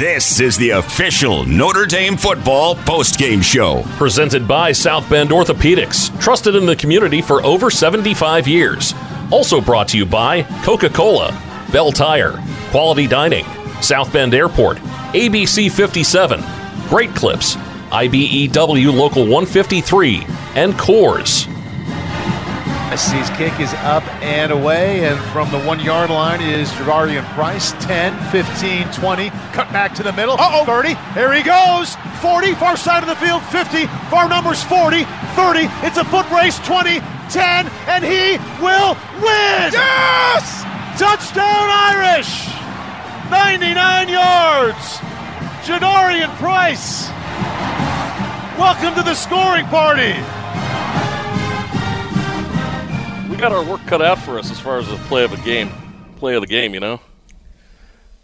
This is the official Notre Dame football postgame show. Presented by South Bend Orthopedics, trusted in the community for over 75 years. Also brought to you by Coca Cola, Bell Tire, Quality Dining, South Bend Airport, ABC 57, Great Clips, IBEW Local 153, and Coors. SC's kick is up and away, and from the one yard line is Jadarian Price. 10, 15, 20. Cut back to the middle. Uh oh. 30. Here he goes. 40. Far side of the field. 50. Far numbers 40. 30. It's a foot race. 20. 10. And he will win. Yes! Touchdown Irish. 99 yards. Jadarian Price. Welcome to the scoring party. Got our work cut out for us as far as the play of the game. Play of the game, you know?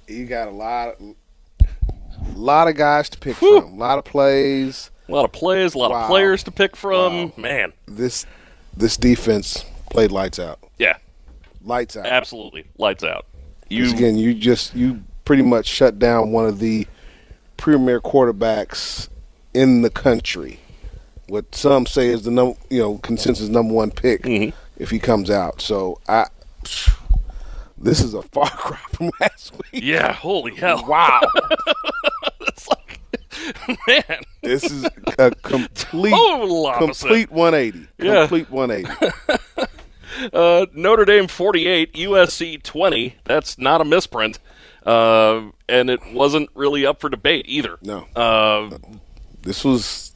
You got a lot, a lot of guys to pick from. A lot of plays. A lot of plays, a lot Wow. of players to pick from. Wow. Man. This, this defense played lights out. Yeah, Lights out. absolutely. Lights out. You again, you just you pretty much shut down one of the premier quarterbacks in the country. What some say is the number, you know, consensus number one pick Mm-hmm. If he comes out. So I, this is a far cry from last week. Yeah, holy hell. Wow, It's like man. this is a complete, Total complete 180. Yeah. Complete 180. Uh, Notre Dame 48, USC 20. That's not a misprint. Uh, and it wasn't really up for debate either. No. Uh, This was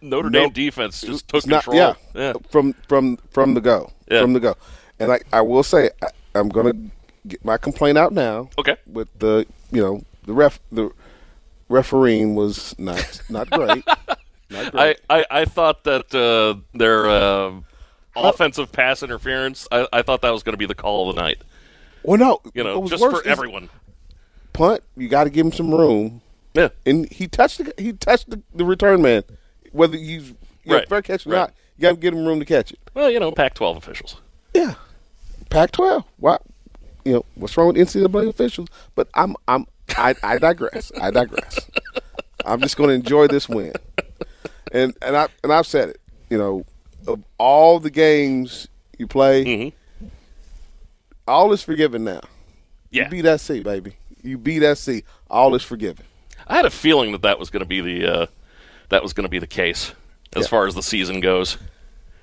Notre No, Dame defense just took not- control. yeah, yeah. from from from the go, Yeah. from the go. And like I will say, I, I'm gonna get my complaint out now. Okay. With the you know the ref the refereeing was not not great. not great. I, I, I thought that uh, their uh, offensive pass interference, I, I thought that was going to be the call of the night. well, no, You know, just for everyone. Punt, you got to give him some room. Yeah. And he touched the he touched the, the return man, whether he's you know, Right. fair catch or Right. not. You got to give them room to catch it. Well, you know, Pac 12 officials. Yeah, Pac-12. Why? You know what's wrong with NCAA officials? But I'm I'm I, I digress. I digress. I'm just going to enjoy this win, and and I and I've said it. You know, of all the games you play, Mm-hmm. all is forgiven now. Yeah. You beat SC, baby. You beat SC. All is forgiven. I had a feeling that that was going to be the uh, that was going to be the case as Yeah. far as the season goes.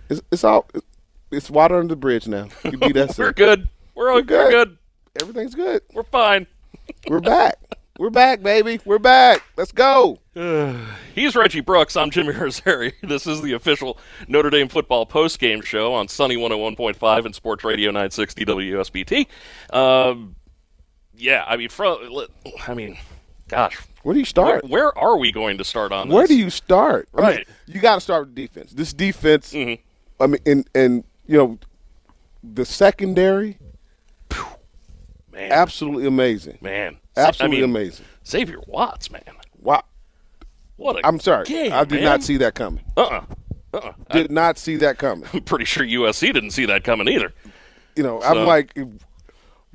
It's, it's all. It's water under the bridge now. You beat SC. We're good. We're, all, we're good. good. Everything's good. We're fine. We're back. We're back, baby. We're back. Let's go. He's Reggie Brooks. I'm Jimmy Irizarry. This is the official Notre Dame football postgame show on Sunny 101.5 and Sports Radio 960 WSBT. Um, yeah, I mean, from, I mean, gosh, Where do you start? where are we going to start on This? Where do you start? I mean, Right. you got to start with defense. This defense. Mm-hmm. I mean, and and you know, the secondary, man, absolutely amazing. man, Absolutely I mean, amazing. Xavier Watts, man, Wow. what a I'm sorry. game, I did man. not see that coming. Uh-uh. Uh-uh. Did not see that coming. I'm pretty sure USC didn't see that coming either. You know, So- I'm like,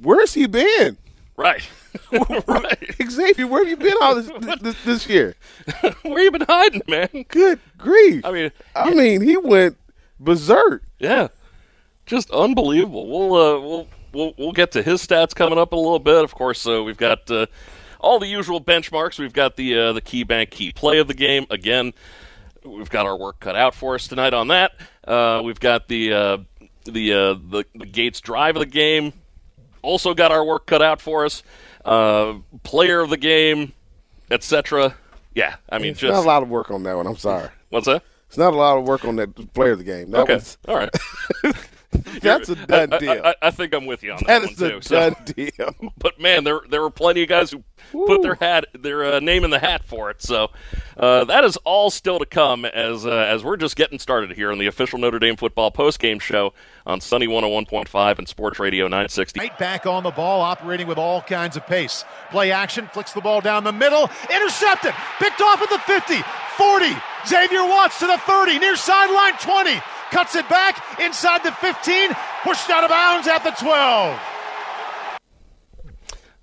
where's he been? Right, right. Xavier, where have you been all this this, this year? Where you been hiding, man? Good grief! I mean, I mean, he went berserk. Yeah, just unbelievable. We'll uh, we'll we'll we'll get to his stats coming up in a little bit. Of course, uh, we've got uh, all the usual benchmarks. We've got the uh, the KeyBank key play of the game again. We've got our work cut out for us tonight on that. Uh, we've got the uh, the, uh, the the Gates drive of the game. Also got our work cut out for us. Uh, player of the game, etc. Yeah, I mean, It's not a lot of work on that one. I'm sorry. what's that? It's not a lot of work on that player of the game. That Okay, was all right. that's a done deal. I, I, think I'm with you on that, that one is too. a so- done deal. but man, there there were plenty of guys who put their hat their uh, name in the hat for it. So uh, that is all still to come as uh, as we're just getting started here on the official Notre Dame football post game show on Sunny 101.5 and Sports Radio 960. Right back on the ball, operating with all kinds of pace. Play action, flicks the ball down the middle, intercepted, picked off at the 50, 40. Xavier Watts to the 30, near sideline 20, cuts it back inside the 15, pushed out of bounds at the 12.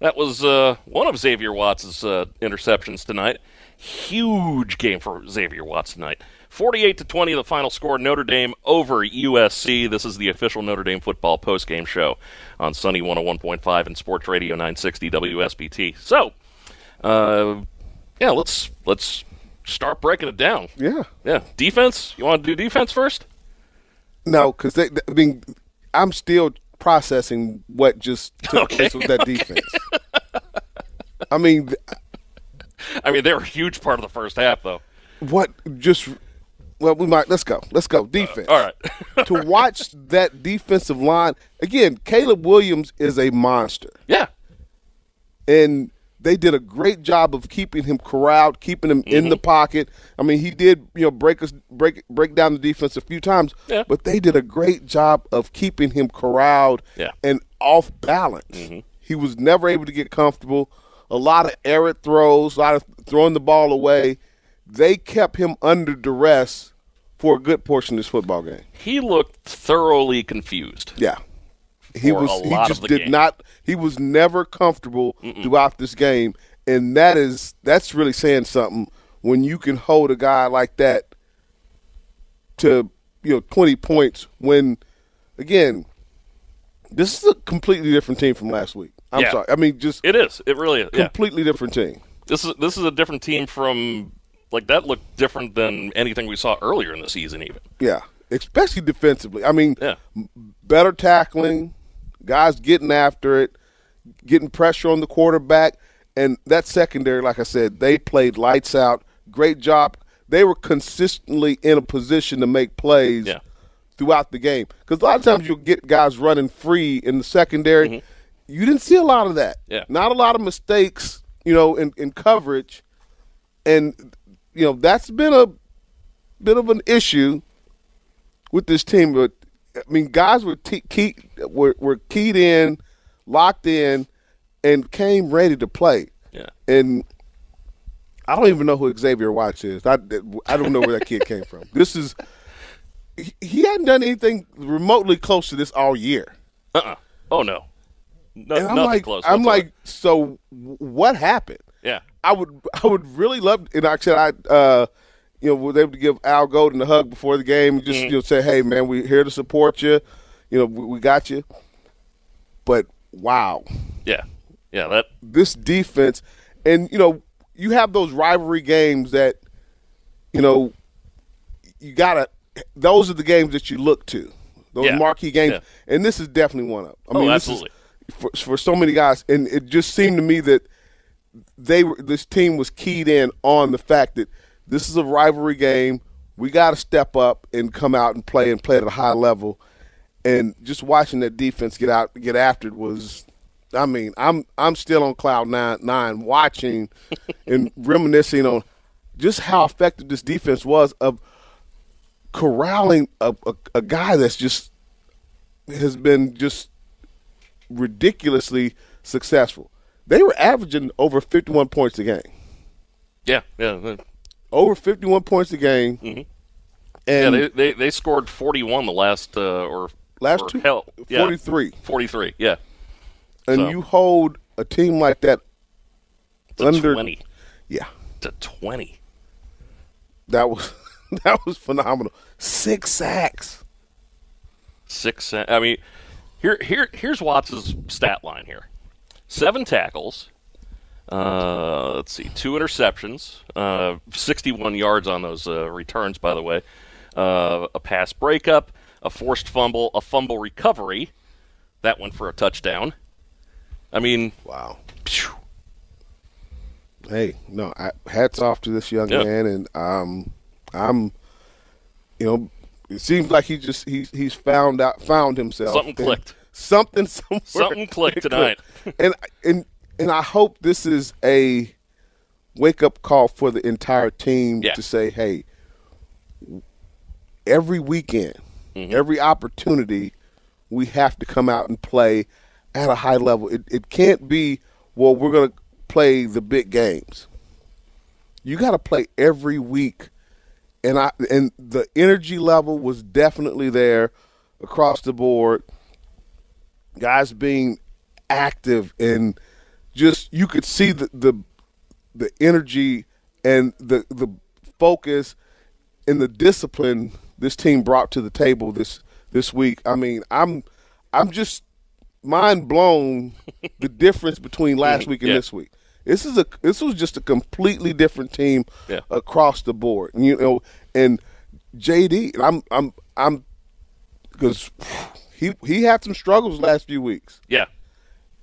That was uh, one of Xavier Watts' uh, interceptions tonight. Huge game for Xavier Watts tonight. 48 to 20, the final score. Notre Dame over USC. This is the official Notre Dame football postgame show on Sunny 101.5 and Sports Radio 960 WSBT. So, uh, yeah, let's let's start breaking it down. Yeah. Yeah, defense. You want to do defense first? No, because I mean, I'm still processing what just took Okay. place with that defense. I mean, th- I mean, they were a huge part of the first half, though. what just? Well, we might. Let's go. Let's go. Uh, defense. All right. to watch that defensive line again, Caleb Williams is a monster, yeah. and they did a great job of keeping him corralled, keeping him in Mm-hmm. the pocket. I mean, he did you know break us break break down the defense a few times, Yeah. but they did a great job of keeping him corralled Yeah. Mm-hmm. and off balance. He was never able to get comfortable. A lot of errant throws, a lot of throwing the ball away. They kept him under duress for a good portion of this football game. He looked thoroughly confused. Yeah. He was he just did game. not he was never comfortable throughout this game and that is that's really saying something when you can hold a guy like that to you know 20 points when again this is a completely different team from last week. I'm Yeah. sorry. I mean just It is. It really is. Yeah. completely different team. This is this is a different team from like that looked different than anything we saw earlier in the season even. Yeah, especially defensively. I mean, Yeah. better tackling, guys getting after it, getting pressure on the quarterback, and that secondary, like I said, they played lights out. Great job. They were consistently in a position to make plays Yeah. throughout the game. Because a lot of times mm-hmm. you'll get guys running free in the secondary. Mm-hmm. You didn't see a lot of that. Yeah. Not a lot of mistakes, you know, in, in coverage. And, you know, that's been a bit of an issue with this team. But I mean, guys were te- key, were were keyed in, locked in, and came ready to play. Yeah. And I don't even know who Xavier Watts is. I, I don't know where that kid came from. This is he, he hadn't done anything remotely close to this all year. Uh-uh. Oh no. No, And I'm like, close. I'm whatsoever. like, so what happened? yeah. I would I would really love and I said I uh you know was able to give Al Golden a hug before the game and just Mm-hmm. you know say hey man we're here to support you you know we, we got you but wow Yeah. Yeah, that this defense and you know you have those rivalry games that you know you gotta those are the games that you look to those Yeah. marquee games Yeah. and this is definitely one of them. I Oh, mean absolutely. is for, for so many guys and it just seemed to me that they were this team was keyed in on the fact that this is a rivalry game we got to step up and come out and play and play at a high level and just watching that defense get out get after it was I mean, I'm I'm still on cloud nine nine watching and reminiscing on just how effective this defense was of corralling a, a, a guy that's just has been just ridiculously successful. They were averaging over 51 points a game. yeah, yeah. Over 51 points a game. Yeah, And they, they they scored 41 the last uh, or last or two hell, yeah, 43. 43. Yeah. and so- you hold a team like that To under 20 yeah. to 20. That was that was phenomenal. Six sacks. Six. sa- I mean, here here here's Watts' stat line here: seven tackles. Uh, let's see, two interceptions, uh, 61 yards on those uh, returns, by the way. Uh, a pass breakup, a forced fumble, a fumble recovery. That went for a touchdown. I mean, Wow. phew, Hey, no, I, hats off to this young man, and um, I'm, you know, it seems like he just he's he's found out found himself. Something clicked. Something somewhere. Something clicked tonight. and and and I hope this is a wake up call for the entire team Yeah. to say, hey, every weekend, Mm-hmm. every opportunity, we have to come out and play at a high level. It it can't be well, we're going to play the big games. You got to play every week, and I and the energy level was definitely there across the board. Guys being active and just you could see the the, the energy and the the focus and the discipline this team brought to the table this this week. I mean, I'm I'm just mind blown the difference between last mm-hmm. week and Yeah. this week. This is a this was just a completely different team Yeah. across the board. And, you know, and JD, I'm I'm I'm because he he had some struggles last few weeks, Yeah.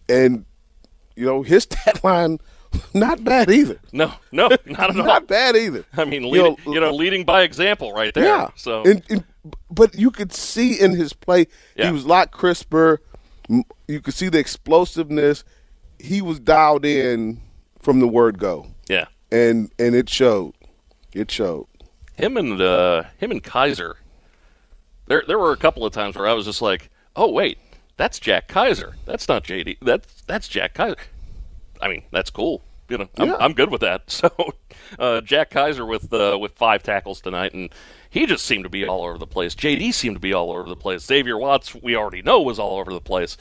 and you know his stat line not bad either. No, no, not at all. Not bad either. I mean, You leading, know, you know, leading by example right there. Yeah. So and, and but you could see in his play, Yeah. he was a lot crisper. You could see the explosiveness. He was dialed in from the word go, yeah, and and it showed. It showed. him and uh, him and Kiser. There, there were a couple of times where I was just like, "Oh wait, that's Jack Kiser. That's not JD. That's that's Jack Kiser." I mean, that's cool. You know, I'm, Yeah. I'm good with that. So, uh, Jack Kiser with uh, with five tackles tonight, and he just seemed to be all over the place. JD seemed to be all over the place. Xavier Watts, we already know, was all over the place.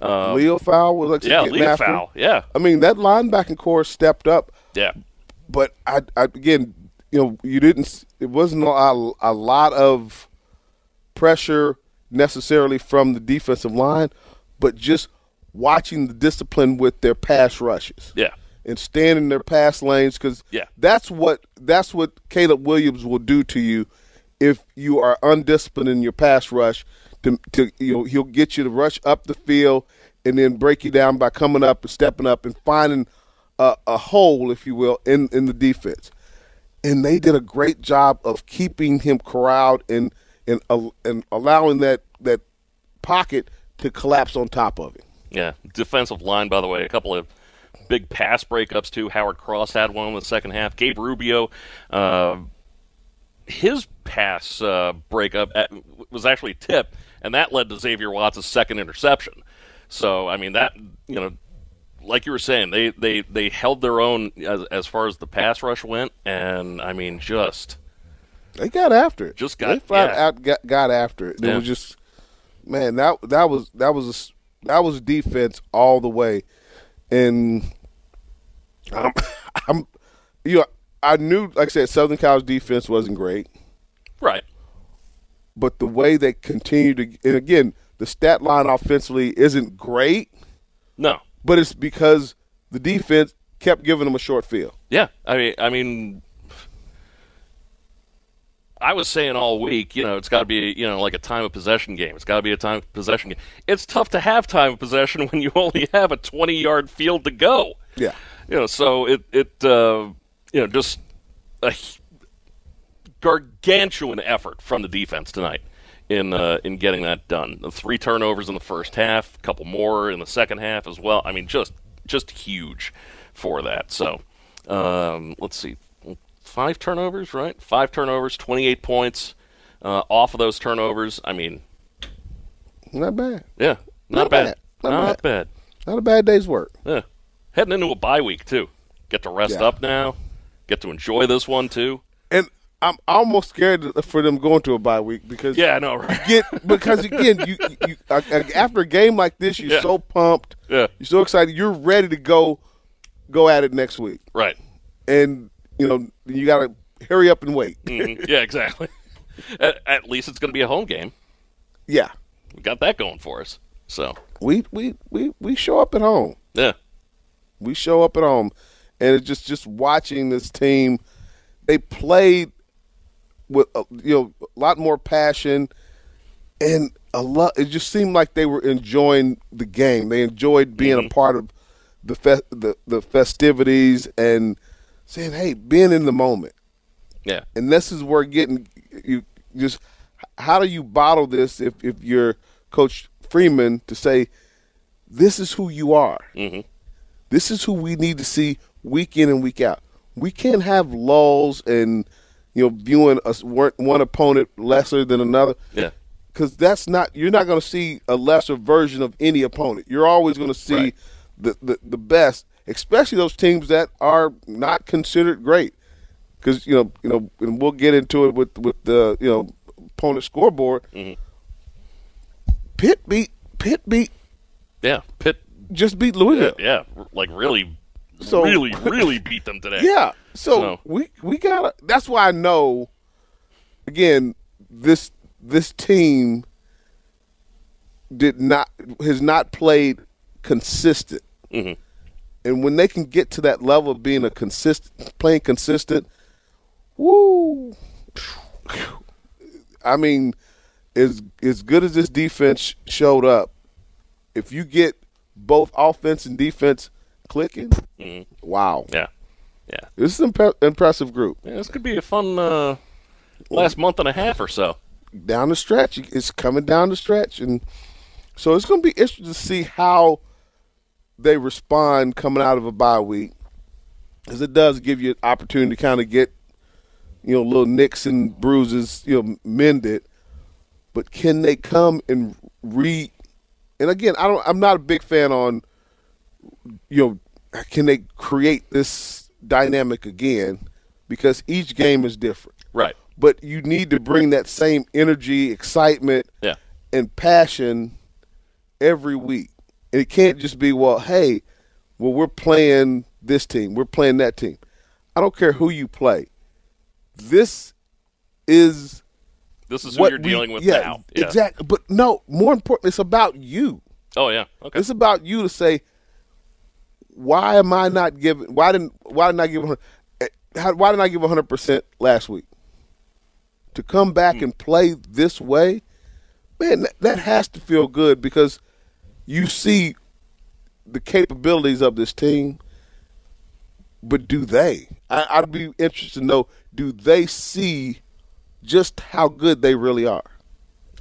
Uh, Liufau was like yeah, lead after foul. Yeah, I mean that linebacking corps stepped up, yeah, but I, I again, you know, you didn't. It wasn't a, a lot of pressure necessarily from the defensive line, but just watching the discipline with their pass rushes. yeah, and stand in their pass lanes because Yeah. that's what that's what Caleb Williams will do to you if you are undisciplined in your pass rush. To, to you know, he'll get you to rush up the field and then break you down by coming up and stepping up and finding a, a hole, if you will, in in the defense. And they did a great job of keeping him corralled and and uh, and allowing that that pocket to collapse on top of it. yeah. Defensive line, by the way, a couple of big pass breakups too. Howard Cross had one in the second half. Gabe Rubio, uh, his pass uh, breakup at, was actually tipped, and that led to Xavier Watts' second interception. So I mean that you know, like you were saying, they they they held their own as as far as the pass rush went, and I mean just They got after it. Just got- they yeah. out got, got after it. It Yeah. was just man that that was that was a that was defense all the way, and I'm, I'm you know I knew like I said Southern Cal's defense wasn't great, right. but the way they continued to and again the stat line offensively isn't great, No, but it's because the defense kept giving them a short field. Yeah, I mean, I mean, I was saying all week, you know, it's got to be, you know, like a time of possession game. It's got to be a time of possession game. It's tough to have time of possession when you only have a twenty-yard field to go. Yeah. You know, so it it uh, you know just a gargantuan effort from the defense tonight in uh, in getting that done. The three turnovers in the first half, a couple more in the second half as well. I mean, just just huge for that. So um, let's see, five turnovers, right? Five turnovers, twenty-eight points uh, off of those turnovers. I mean, Not bad. yeah, not, Not bad, bad. Not not bad. Not a bad day's work. Yeah. Heading into a bye week too. Get to rest Yeah. up now. Get to enjoy this one too. And I'm almost scared for them going to a bye week because Yeah, I know, right? get because again, you, you after a game like this, you're Yeah. so pumped, Yeah. you're so excited, you're ready to go go at it next week, Right. and you know you got to hurry up and wait. Mhm. Yeah, exactly. At, at least it's going to be a home game. yeah, We got that going for us. So, we we we we show up at home. yeah. We show up at home, and it's just just watching this team. They played with a, you know a lot more passion, and a lot. It just seemed like they were enjoying the game. They enjoyed being a part of the fe- the the festivities and saying, "Hey, being in the moment." Yeah. And this is where getting you just how do you bottle this if if you're Coach Freeman to say this is who you are. Mm-hmm. This is who we need to see week in and week out. We can't have lulls and you know viewing us one one opponent lesser than another. Yeah. because that's not you're not going to see a lesser version of any opponent. You're always going to see Right. the, the the best, especially those teams that are not considered great. Because you know you know and we'll get into it with with the you know opponent scoreboard. Mm-hmm. Pitt beat Pitt beat Yeah. Pitt. just beat Yeah, Louisville. yeah. Like really, So- really, really beat them today. Yeah. So, So- we we gotta. That's why I know. Again, this this team did not has not played consistent, Mhm. And when they can get to that level of being a consistent, playing consistent, woo. I mean, as as good as this defense showed up, if you get both offense and defense clicking, wow. Yeah. Yeah. This is an imp- impressive group. Yeah, This could be a fun uh, last month and a half or so. Down the stretch, it's coming down the stretch, and so it's going to be interesting to see how they respond coming out of a bye week, because it does give you an opportunity to kind of get, you know, little nicks and bruises, you know, mended. But can they come and re? And again, I don't. I'm not a big fan on, you know, can they create this dynamic again? Because each game is different. Right. but you need to bring that same energy, excitement, Yeah. and passion every week. And it can't just be, well, hey, well, we're playing this team, we're playing that team. I don't care who you play. This is This is who what you're we- dealing with yeah, now. Yeah. Exactly. But no, more importantly, it's about you. Oh yeah. Okay. It's about you to say, why am I not giving? Why didn't? Why didn't I give? 100 eh, How, why didn't I give 100 percent last week? To come back Hmm. and play this way, man, that, that has to feel good because you see the capabilities of this team. But do they? I, I'd be interested to know: Do they see just how good they really are?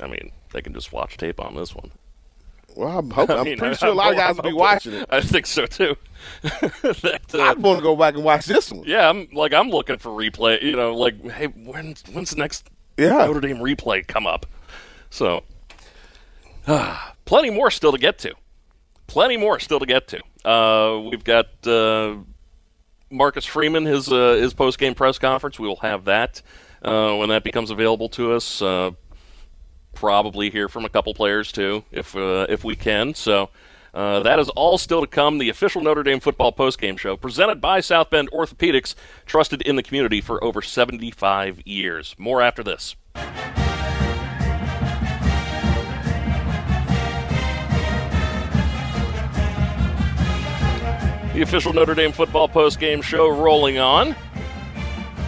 I mean, they can just watch tape on this one. Well, I'm, hoping, I I'm mean, pretty I- sure a lot of I'm guys will be watching it. I think so too. That, uh, I'd want to go back and watch this one. yeah, I'm like I'm looking for replay. You know, like hey, when's when's the next Yeah. Notre Dame replay come up? So, plenty more still to get to. Plenty more still to get to. Uh, we've got uh, Marcus Freeman his uh, his post game press conference. We will have that uh, when that becomes available to us. Probably hear from a couple players too, if if we can. So. Uh, that is all still to come. The official Notre Dame football postgame show, presented by South Bend Orthopedics, trusted in the community for over 75 years. More after this. The official Notre Dame football postgame show rolling on.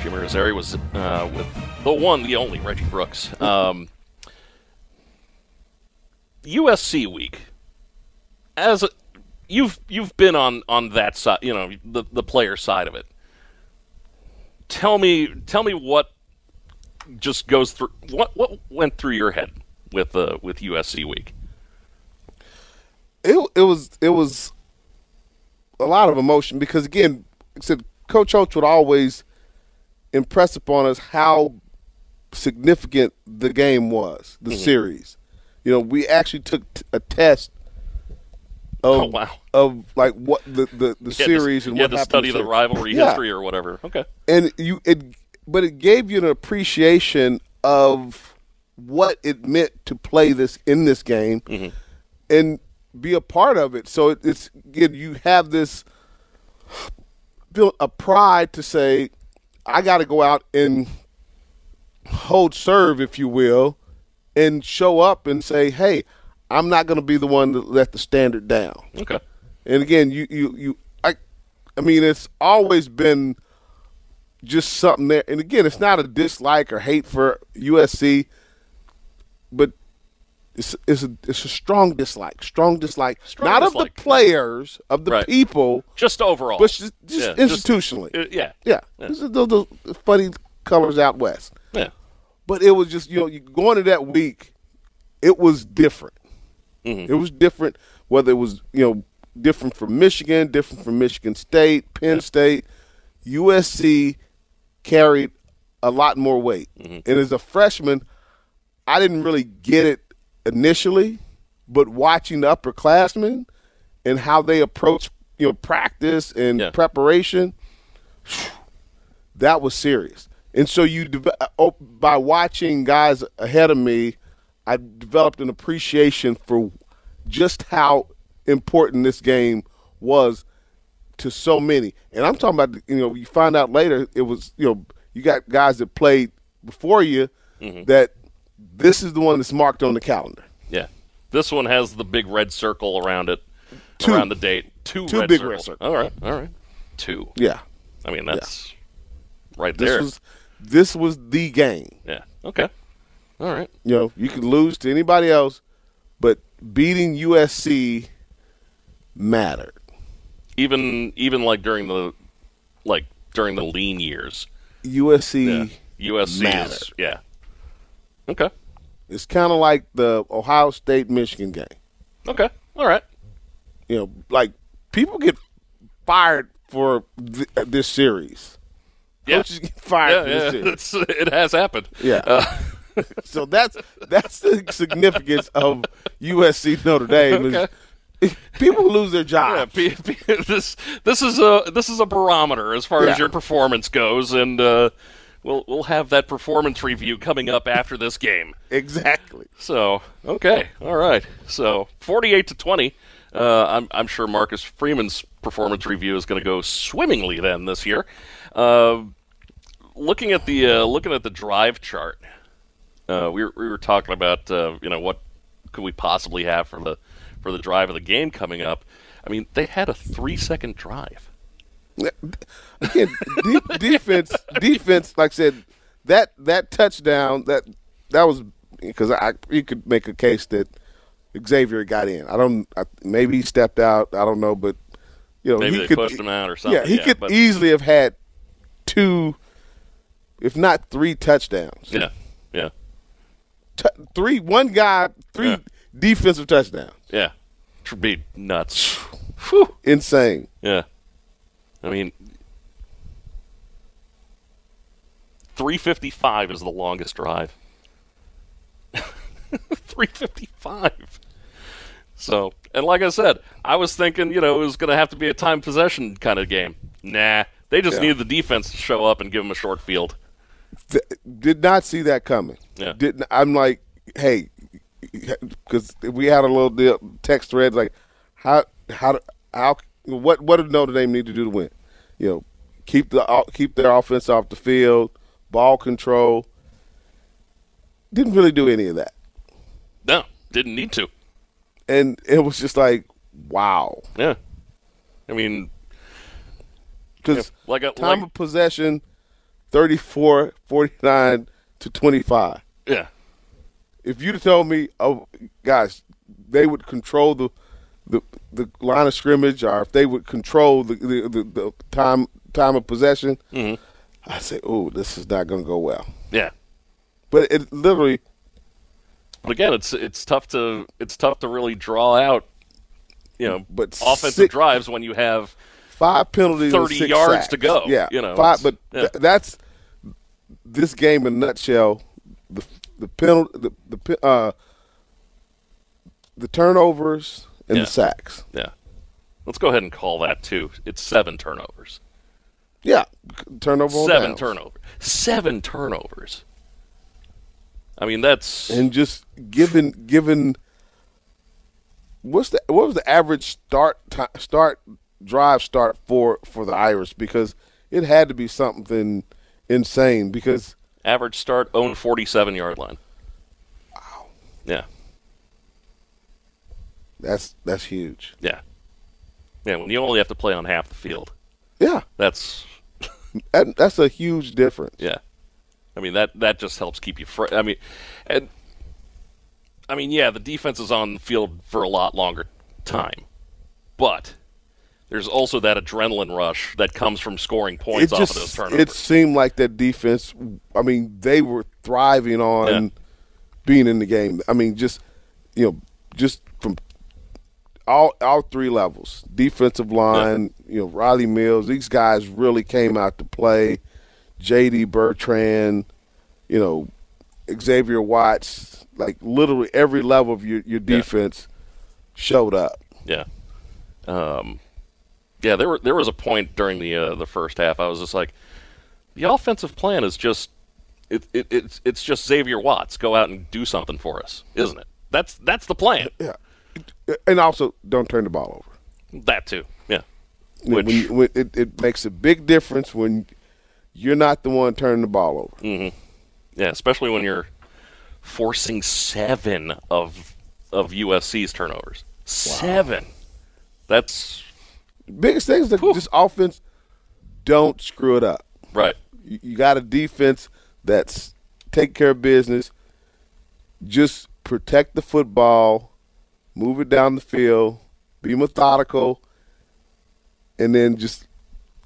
Jimmy Irizarry was uh, with the one, the only Reggie Brooks. Um, USC week. As a, you've you've been on on that side, you know, the the player side of it. Tell me tell me what just goes through what what went through your head with uh, with USC week. it it was it was a lot of emotion because again, said Coach Holtz would always impress upon us how significant the game was, the Mm-hmm. series. You know, we actually took t- a test of Oh, wow. of like what the the, the You had to- series and you what had to study the series. rivalry Yeah. history or whatever. Okay. and you it but it gave you an appreciation of what it meant to play this in this game and be a part of it so it's again you have this feel a pride to say i got to go out and hold serve if you will and show up and say hey i'm not going to be the one to let the standard down Okay. and again, you you you I I mean it's always been just something there. And again, it's not a dislike or hate for USC, but it's it's a it's a strong dislike, strong dislike, Strong not dislike. of the players, of the Right. people, Just overall. but just, just Yeah, institutionally. uh, yeah. yeah, This is those, funny colors out west. Yeah. but it was just you know you going to that week, it was different. It was different whether it was you know different from Michigan, different from Michigan State, Penn State, USC carried a lot more weight. And as a freshman, I didn't really get it initially, but watching the upperclassmen and how they approach you know practice and Yeah. preparation, that was serious. And so you oh, by watching guys ahead of me, I developed an appreciation for just how important this game was to so many. And I'm talking about you know you find out later it was you know you got guys that played before you mm-hmm. that this is the one that's marked on the calendar. Yeah. This one has the big red circle around it, Two. around the date. Two, Two red big circles. red circles. All right, all right. Two. Yeah, I mean, that's right this there. was this was the game. yeah. Okay. All right. You know, you could lose to anybody else, but beating USC mattered. Even even like during the like during the lean years. USC Yeah. USC is mattered. yeah. Okay. It's kind of like the Ohio State Michigan game. Okay. All right. You know, like people get fired for th- this series. Yeah. Coaches get fired Yeah, for yeah. this series. It's, it has happened. Yeah. Uh, So that's that's the significance of USC Notre Dame. is people lose their Yeah, jobs. P- this this is a this is a barometer as far Yeah. as your performance goes, and uh, we'll we'll have that performance review coming up after this game. Exactly. So okay, all right. So forty-eight to twenty. Uh, I'm I'm sure Marcus Freeman's performance review is going to go swimmingly then this year. Uh, looking at the uh, looking at the drive chart, uh, we were, we were talking about uh, you know what could we possibly have for the for the drive of the game coming up. I mean, they had a three-second drive. Again, de- defense, defense. Like I said, that that touchdown that that was because I you could make a case that Xavier got in. I don't. I, maybe he stepped out. I don't know, but you know Maybe he they could, pushed him out or something. Yeah, he could but, easily have had two, if not three touchdowns. Yeah, yeah, T- three, one guy, three Yeah. defensive touchdowns. yeah. Be nuts. Whew. Insane. Yeah. I mean, 355 is the longest drive. 355. So, and like I said, I was thinking, you know, it was going to have to be a time possession kind of game. Nah, they just Yeah. needed the defense to show up and give them a short field. Th- did not see that coming. Yeah. Didn't. I'm like, hey, because we had a little deal, text thread like, how how how what what did Notre Dame need to do to win? You know, keep the uh, keep their offense off the field, ball control. Didn't really do any of that, No, didn't need to. and it was just like, wow. Yeah. I mean, Because like a, time like, of possession, 34, 49 to 25. yeah. if you'd have told me, oh, guys, they would control the the, the line of scrimmage, or if they would control the the, the, the time time of possession, Mm-hmm. I say, oh, this is not going to go well. Yeah. But it literally, But again, it's it's tough to it's tough to really draw out, you know, But offensive six- drives when you have five penalties, and 30 six yards sacks. to go, Yeah, you know, five. But yeah. th- that's this game in a nutshell. The the penalty, the the uh, the turnovers and Yeah. the sacks. yeah. Let's go ahead and call that too. It's seven turnovers. Yeah, turnover Seven turnovers. Seven turnovers. I mean, that's and just given given what's the what was the average start ti start drive start for for the Irish because it had to be something insane because average start own 47 yard line. Wow. Yeah. That's that's huge. Yeah. Yeah, when you only have to play on half the field. Yeah, That's that, that's a huge difference. Yeah, I mean that that just helps keep you fresh. I mean, and I mean, yeah, the defense is on the field for a lot longer time, but there's also that adrenaline rush that comes from scoring points it off just of those turnovers. it seemed like that defense. I mean, they were thriving on Yeah. being in the game. I mean, just you know, just all all three levels, defensive line. You know, Rylie Mills. These guys really came out to play. J.D. Bertrand. You know, Xavier Watts. Like literally every level of your your defense showed up. Yeah. Um, yeah, there were there was a point during the uh, the first half I was just like, the offensive plan is just it, it it's it's just Xavier Watts go out and do something for us, isn't it? That's that's the plan. Yeah, and also don't turn the ball over. That too. Yeah. Which when you, when it, it makes a big difference when you're not the one turning the ball over. Mm-hmm. yeah, especially when you're forcing seven of of USC's turnovers. Seven. That's Biggest thing is that Whew. this offense don't screw it up. right. You, you got a defense that's take care of business. Just protect the football, move it down the field, be methodical, and then just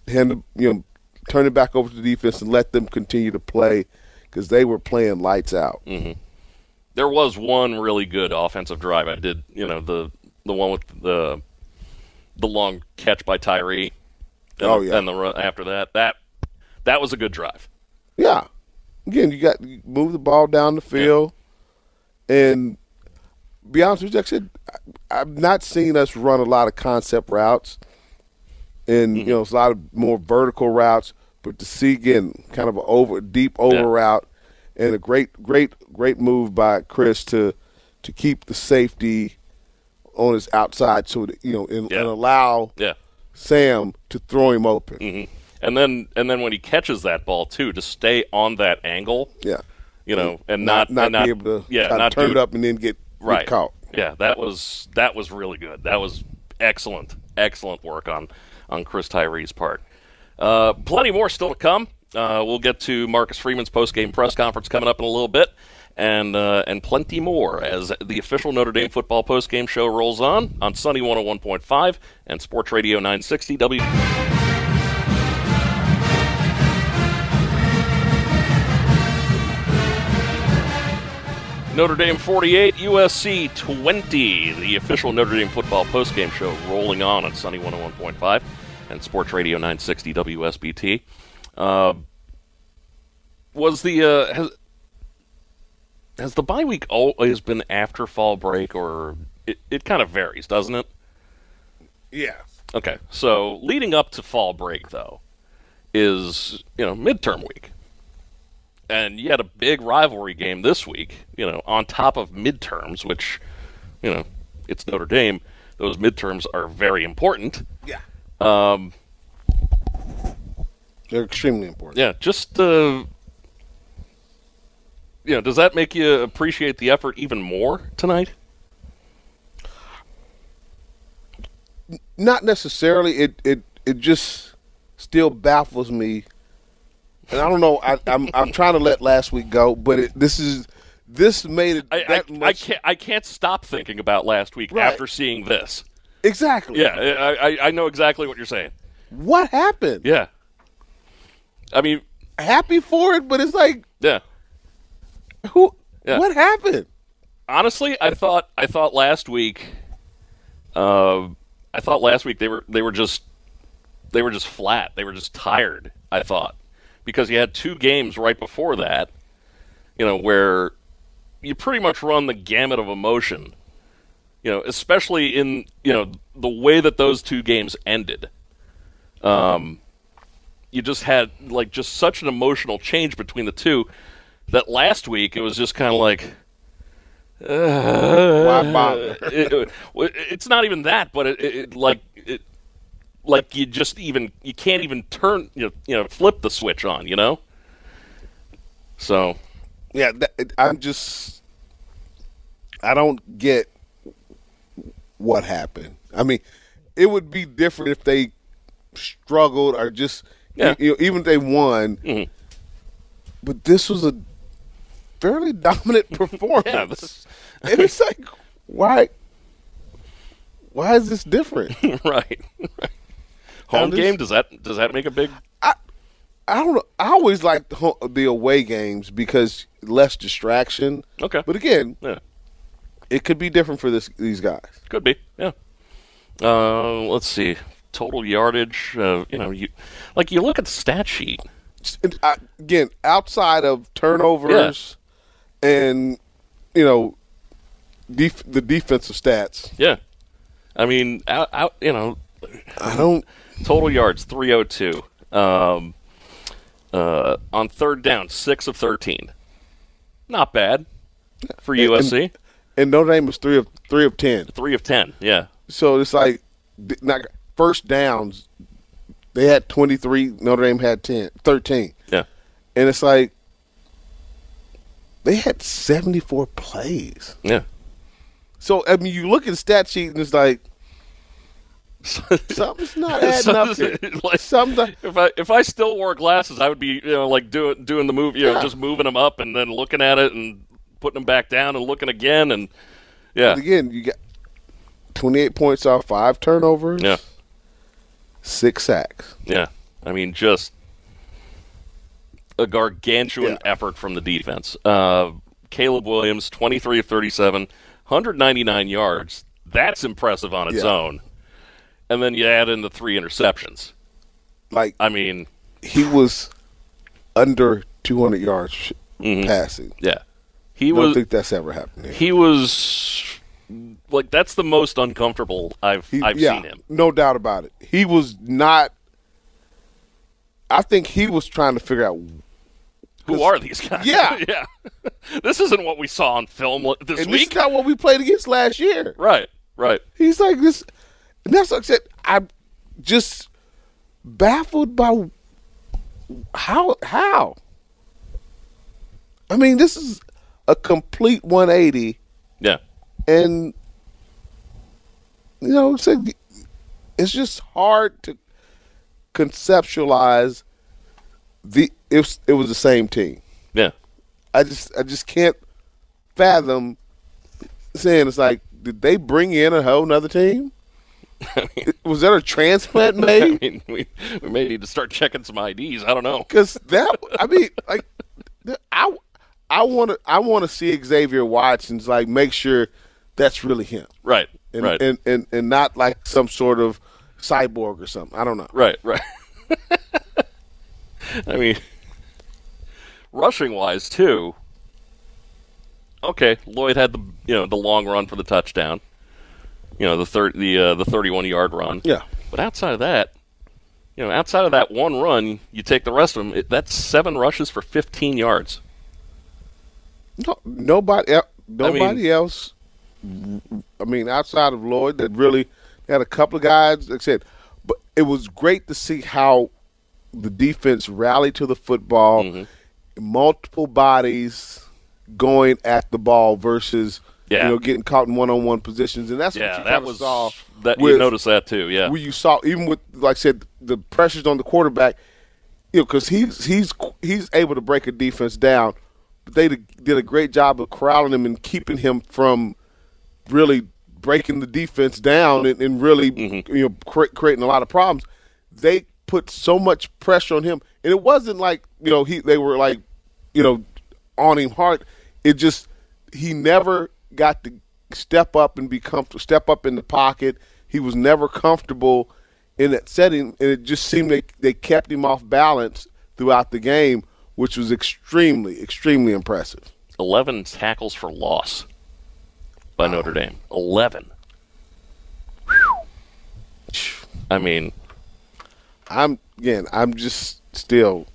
hand you know turn it back over to the defense and let them continue to play because they were playing lights out. Mm-hmm. there was one really good offensive drive. I did, you know, the the one with the the long catch by Tyree. And, Oh, yeah. and the run after that, that that was a good drive. Yeah. Again, you got you move the ball down the field, and be honest with you, like I said, I, I've not seen us run a lot of concept routes, and you mm-hmm. know, it's a lot of more vertical routes. But to see again, kind of an over deep over Yeah. route, and a great, great, great move by Chris to to keep the safety on his outside, so that, you know, and, Yeah. and allow Yeah. Sam to throw him open. Mm-hmm. And then and then when he catches that ball too, to stay on that angle, Yeah. you know, and not not not, and be able to yeah, not turn do- it up and then get right caught. Yeah, that was that was really good. That was excellent, excellent work on on Chris Tyree's part. Uh, plenty more still to come. Uh, we'll get to Marcus Freeman's post game press conference coming up in a little bit, and uh, and plenty more as the official Notre Dame football post game show rolls on on Sunny 101.5 and Sports Radio 960 W. Notre Dame 48, USC 20. The official Notre Dame football postgame show rolling on on Sunny 101.5 and Sports Radio 960 WSBT. Uh, was the uh, has has the bye week always been after fall break, or it, it kind of varies, doesn't it? Yeah. Okay, so leading up to fall break, though, is you know midterm week, and you had a big rivalry game this week. You know, on top of midterms, which you know it's Notre Dame. Those midterms are very important. Yeah. Um, They're extremely important. yeah, just uh, you know, does that make you appreciate the effort even more tonight? Not necessarily. It it it just still baffles me, and I don't know. I, I'm I'm trying to let last week go, but it, this is this made it I, I, that I much can't I can't stop thinking about last week Right. after seeing this. exactly. Yeah, I, I, I know exactly what you're saying. What happened? Yeah. I mean, Happy for it, but it's like yeah. who? Yeah. What happened? Honestly, I thought I thought last week, uh, I thought last week they were they were just they were just flat. They were just tired. I thought because you had two games right before that, you know, where you pretty much run the gamut of emotion. You know, especially in you know the way that those two games ended. Um, you just had like just such an emotional change between the two that last week it was just kind of like Why bother? it, it- it's not even that, but it, it like it, like you just even you can't even turn you know, you know flip the switch on, you know. So Yeah, that, I'm just. I don't get what happened. I mean, it would be different if they struggled or just, Yeah. you know, even if they won. Mhm. But this was a fairly dominant performance. yeah, this, and it's like, why? Why is this different? right right. Home game does that does that make a big? I I don't know. I always like the, the away games because less distraction. Okay. But again, Yeah, it could be different for this these guys. could be. Yeah. Uh, let's see. Total yardage. Uh, you know, you like you look at the stat sheet. Uh, again, outside of turnovers and you know def- the defensive stats, Yeah. I mean, out, out you know, I don't. Total yards 302. Um, uh, on third down, six of 13. Not bad for USC. And Notre Dame was three of three of ten. Three of 10. Yeah. So it's like not, first downs. They had twenty three. Notre Dame had 10, 13. Yeah. and it's like they had seventy four plays. Yeah. So I mean, you look at the stat sheet and it's like something's not adding up. Here. like, Something. if I if I still wore glasses, I would be you know like doing doing the move, you know, just moving them up and then looking at it and putting them back down and looking again and yeah, Again, you got twenty eight points off five turnovers. yeah, six sacks. yeah. I mean, just a gargantuan Yeah. effort from the defense. Uh, Caleb Williams, twenty three of 37, 199 yards. That's impressive on its Yeah. own. And then you add in the three interceptions. Like I mean, he was under two hundred yards Mm-hmm. passing. yeah, he I don't was think that's ever happened. Here. he was like that's the most uncomfortable I've He- I've yeah, seen him. No doubt about it. He was not. I think he was trying to figure out, Who are these guys? Yeah. yeah. this isn't what we saw on film this and this week. is not what we played against last year. right, right. He's like this, and that's like I said. I'm just baffled by how how. I mean, this is a complete 180, Yeah, and you know, it's, like- it's just hard to conceptualize the it was, it was the same team. yeah. I just I just can't fathom saying it's like did they bring in a whole nother team? Was that a transplant I mean, we, we may need to start checking some IDs. I don't know. Because that I mean like I I want to I want to see Xavier Watts's like make sure that's really him Right, and right, and, and and not like some sort of cyborg or something. I don't know. right, right. I mean, rushing wise too. Okay, Lloyd had the you know the long run for the touchdown. You know the third the uh, the thirty one yard run. Yeah. But outside of that, you know, outside of that one run, you take the rest of them. It, that's seven rushes for 15 yards. No, nobody, nobody else. I mean, outside of Lloyd, that really had a couple of guys. Like I said, but it was great to see how the defense rallied to the football, Mm-hmm. multiple bodies going at the ball versus Yeah. you know getting caught in one-on-one positions, and that's what Yeah, you that was saw. that. You noticed that too. Yeah, where you saw even with like I said the pressures on the quarterback, you know, because he's he's he's able to break a defense down. But they did did a great job of corralling him and keeping him from really breaking the defense down and, and really Mm-hmm. you know cre- creating a lot of problems. They put so much pressure on him, and it wasn't like you know he they were like you know on him hard. It just he never got to step up and be comfortable, step up in the pocket. He was never comfortable in that setting, and it just seemed they they kept him off balance throughout the game, which was extremely, extremely impressive. 11 tackles for loss by Notre Dame. 11. I mean, I'm again, I'm just still.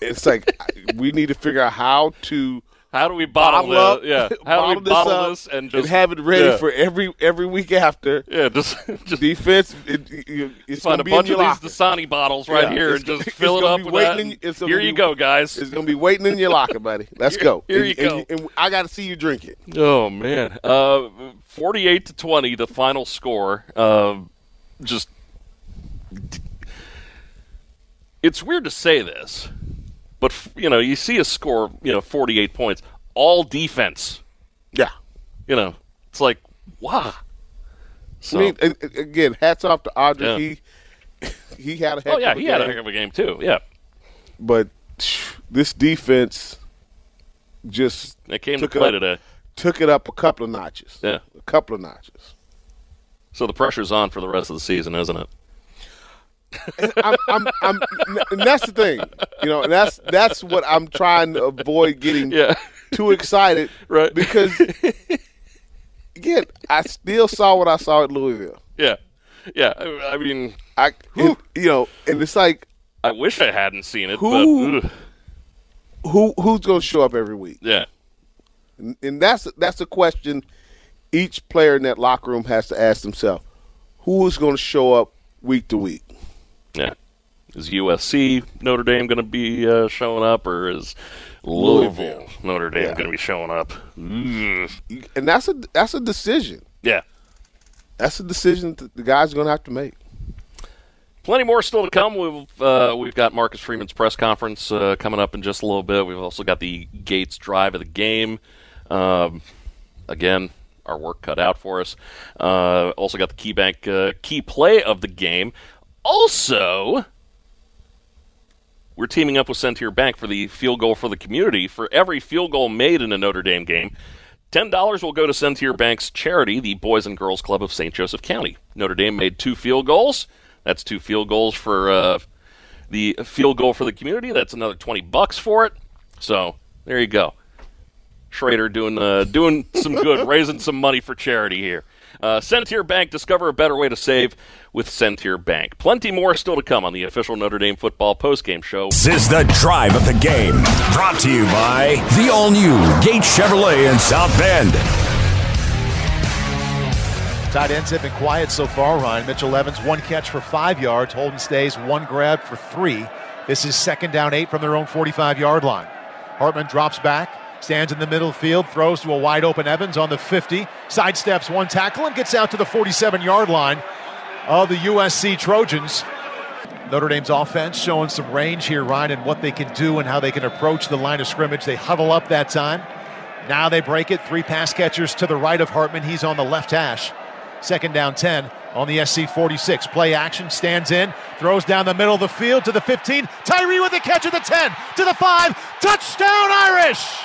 It's like we need to figure out how to how do we bottle, bottle up, yeah? How do we this bottle up this and just have it ready yeah, for every every week after. yeah, just just Defense, it, it, it's find a bunch of these locker. Dasani bottles right Yeah, here and just fill it up with that. in- Here be- you go, guys. It's gonna be waiting in your locker, buddy. Let's go. here and, you and go. and I got to see you drink it. Oh man, uh, forty-eight to twenty, the final score. Uh, just, it's weird to say this, but f- you know, you see a score, you know, forty-eight points, all defense. Yeah. You know, it's like wow. So I mean, again, hats off to Audric. Yeah. He he had a heck Oh yeah, of a he game. had a heck of a game too. Yeah, but this defense just they came to it play up. today. took it up a couple of notches. Yeah. a couple of notches. So the pressure's on for the rest of the season, isn't it? I'm, I'm, I'm, and that's the thing, you know. And that's that's what I'm trying to avoid getting Yeah. too excited, Right. Because again, I still saw what I saw at Louisville. Yeah, yeah. I, I mean, I, and, you know, and it's like I wish I hadn't seen it, Who- but who who's going to show up every week, yeah, and, and that's that's a question each player in that locker room has to ask themselves: Who is going to show up week to week? Yeah. Is USC Notre Dame going to be uh, showing up, or is Louisville, Louisville. Notre Dame Yeah. going to be showing up? Ugh. And that's a that's a decision. Yeah. That's a decision that the guys are going to have to make. Plenty more still to come. We've uh, we've got Marcus Freeman's press conference uh, coming up in just a little bit. We've also got the Gates drive of the game. Um, again, our work cut out for us. Uh, also got the KeyBank uh, key play of the game. Also, we're teaming up with Centier Bank for the field goal for the community. For every field goal made in a Notre Dame game, $10 will go to Centier Bank's charity, the Boys and Girls Club of St. Joseph County. Notre Dame made two field goals. That's two field goals for uh, the field goal for the community. That's another 20 bucks for it. So there you go. Shrader doing uh, doing some good, raising some money for charity here. Uh, Centier Bank, discover a better way to save with Centier Bank. Plenty more still to come on the official Notre Dame football postgame show. This is the drive of the game. Brought to you by the all new Gates Chevrolet in South Bend. Tight ends have been quiet so far, Ryan. Mitchell Evans, one catch for five yards. Holden Staes, one grab for three. This is second down eight from their own 45 yard line. Hartman drops back, stands in the middle field, throws to a wide open Evans on the 50, sidesteps one tackle, and gets out to the 47 yard line of the USC Trojans. Notre Dame's offense showing some range here, Ryan, and what they can do and how they can approach the line of scrimmage. They huddle up that time. Now they break it. Three pass catchers to the right of Hartman. He's on the left hash. Second down 10 on the SC 46. Play action, stands in, throws down the middle of the field to the 15. Tyree with the catch at the 10 to the 5. Touchdown Irish!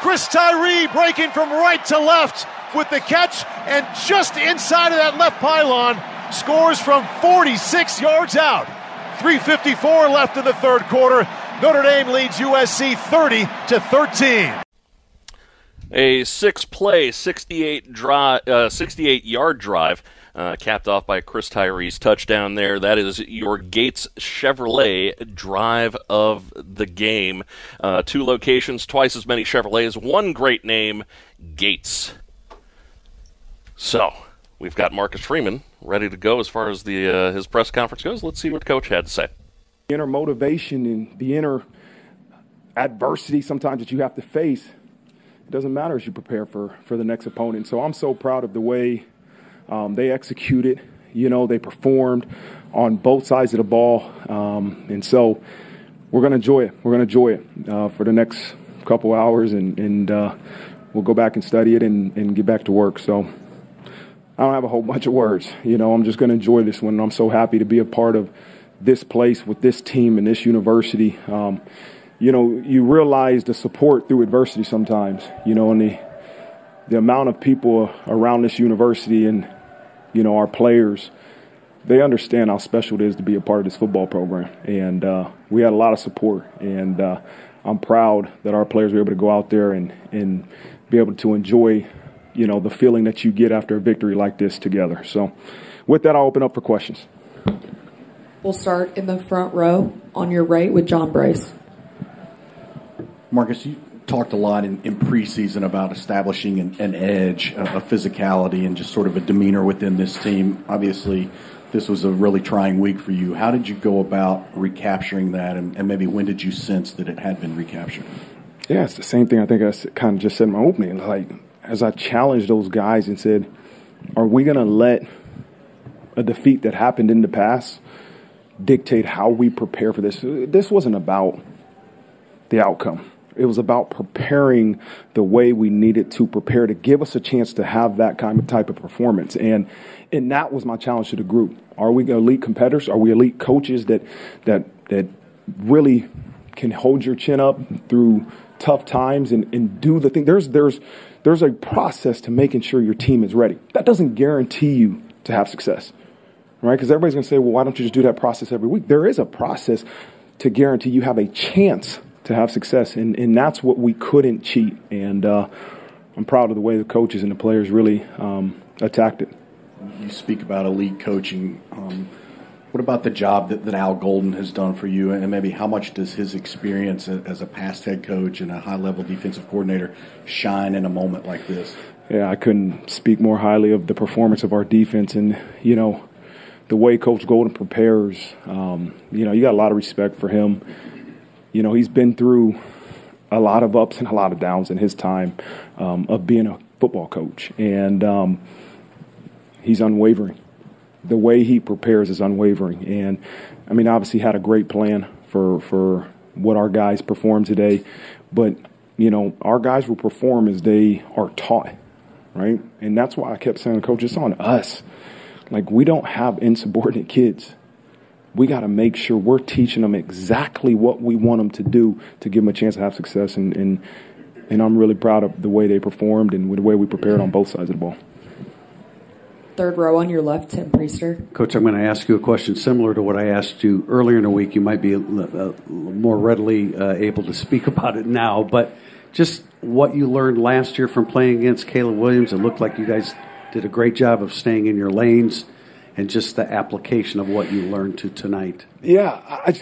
Chris Tyree breaking from right to left with the catch and just inside of that left pylon scores from 46 yards out. 354 left in the third quarter. Notre Dame leads USC 30 to 13. A six-play, 68 drive, uh, 68-yard drive, uh, capped off by Chris Tyree's touchdown. There, that is your Gates Chevrolet drive of the game. Uh, two locations, twice as many Chevrolets, one great name, Gates. So, we've got Marcus Freeman ready to go as far as the uh, his press conference goes. Let's see what Coach had to say. The inner motivation and the inner adversity sometimes that you have to face, it doesn't matter as you prepare for, for the next opponent. So I'm so proud of the way um, they executed. You know, they performed on both sides of the ball. Um, and so we're going to enjoy it. We're going to enjoy it uh, for the next couple hours, and, and uh, we'll go back and study it and, and get back to work. So I don't have a whole bunch of words. You know, I'm just going to enjoy this one. I'm so happy to be a part of this place with this team and this university. Um, you know, you realize the support through adversity sometimes, you know, and the, the amount of people around this university and, you know, our players, they understand how special it is to be a part of this football program. And uh, we had a lot of support. And uh, I'm proud that our players were able to go out there and, and be able to enjoy, you know, the feeling that you get after a victory like this together. So with that, I'll open up for questions. We'll start in the front row on your right with John Bryce. Marcus, you talked a lot in, in preseason about establishing an, an edge, a, a physicality, and just sort of a demeanor within this team. Obviously, this was a really trying week for you. How did you go about recapturing that, and, and maybe when did you sense that it had been recaptured? Yeah, it's the same thing I think I kind of just said in my opening. Like, as I challenged those guys and said, are we going to let a defeat that happened in the past dictate how we prepare for this? This wasn't about the outcome. It was about preparing the way we needed to prepare to give us a chance to have that kind of type of performance. And and that was my challenge to the group. Are we elite competitors? Are we elite coaches that that that really can hold your chin up through tough times and, and do the thing? There's there's there's a process to making sure your team is ready. That doesn't guarantee you to have success. Right? Because everybody's gonna say, well, why don't you just do that process every week? There is a process to guarantee you have a chance to have success. And, and that's what we couldn't cheat. And uh, I'm proud of the way the coaches and the players really um, attacked it. You speak about elite coaching. Um, what about the job that, that Al Golden has done for you, and maybe how much does his experience as a past head coach and a high level defensive coordinator shine in a moment like this? Yeah, I couldn't speak more highly of the performance of our defense, and you know, the way Coach Golden prepares. Um, you know, you got a lot of respect for him you know, he's been through a lot of ups and a lot of downs in his time um, of being a football coach. And um, he's unwavering. The way he prepares is unwavering. And I mean, obviously, had a great plan for, for what our guys perform today. But, you know, our guys will perform as they are taught, right? And that's why I kept saying, Coach, it's on us. Like, we don't have insubordinate kids we got to make sure we're teaching them exactly what we want them to do to give them a chance to have success. And, and, and I'm really proud of the way they performed and the way we prepared on both sides of the ball. Third row on your left, Tim Prister. Coach, I'm going to ask you a question similar to what I asked you earlier in the week. You might be a, a, more readily uh, able to speak about it now, but just what you learned last year from playing against Caleb Williams, it looked like you guys did a great job of staying in your lanes and just the application of what you learned to tonight? Yeah, I,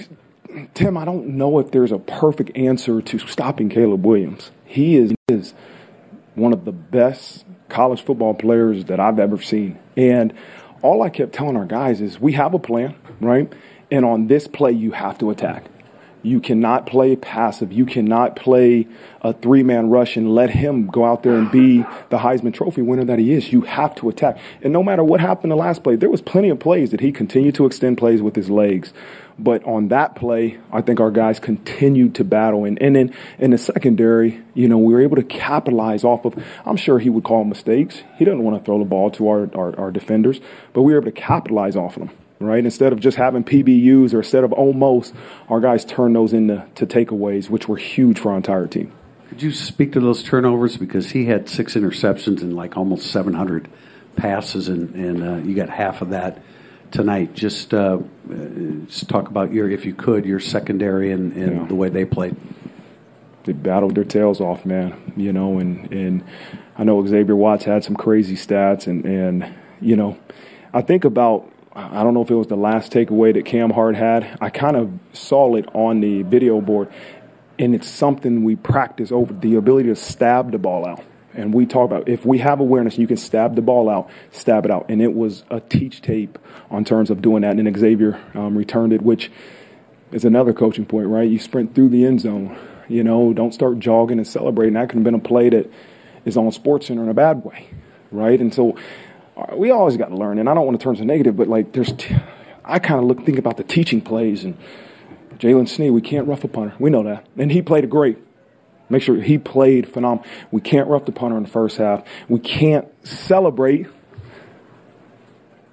Tim, I don't know if there's a perfect answer to stopping Caleb Williams. He is, is one of the best college football players that I've ever seen. And all I kept telling our guys is we have a plan, right? And on this play, you have to attack. You cannot play passive. You cannot play a three man rush and let him go out there and be the Heisman Trophy winner that he is. You have to attack. And no matter what happened in the last play, there was plenty of plays that he continued to extend plays with his legs. But on that play, I think our guys continued to battle. And, and then in the secondary, you know, we were able to capitalize off of, I'm sure he would call mistakes. He doesn't want to throw the ball to our, our, our defenders, but we were able to capitalize off of them right? Instead of just having PBUs or instead of almost, our guys turned those into to takeaways, which were huge for our entire team. Could you speak to those turnovers because he had six interceptions and like almost 700 passes, and and uh, you got half of that tonight. Just uh, just talk about your, if you could, your secondary and, and yeah. the way they played. They battled their tails off, man. You know, and and I know Xavier Watts had some crazy stats, and and you know, I think about I don't know if it was the last takeaway that Cam Hart had. I kind of saw it on the video board, and it's something we practice over the ability to stab the ball out. And we talk about if we have awareness, you can stab the ball out, stab it out. And it was a teach tape on terms of doing that. And then Xavier um, returned it, which is another coaching point, right? You sprint through the end zone. You know, don't start jogging and celebrating. That could have been a play that is on Sports Center in a bad way, right? And so Uh, we always got to learn, and I don't want to turn to negative, but like there's, t- I kind of look think about the teaching plays and Jaylen Sneed. We can't rough a punter. We know that, and he played a great. Make sure he played phenomenal. We can't rough the punter in the first half. We can't celebrate.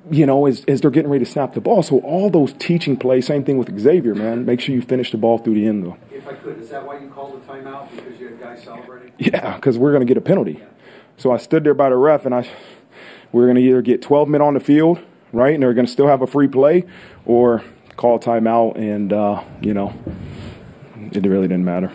You know, as, as they're getting ready to snap the ball. So all those teaching plays, same thing with Xavier, man. Make sure you finish the ball through the end, though. If I could, is that why you called the timeout because you had guys celebrating? Yeah, because we're going to get a penalty. So I stood there by the ref and I we're going to either get 12 men on the field, right, and they're going to still have a free play, or call timeout, and, uh, you know, it really didn't matter.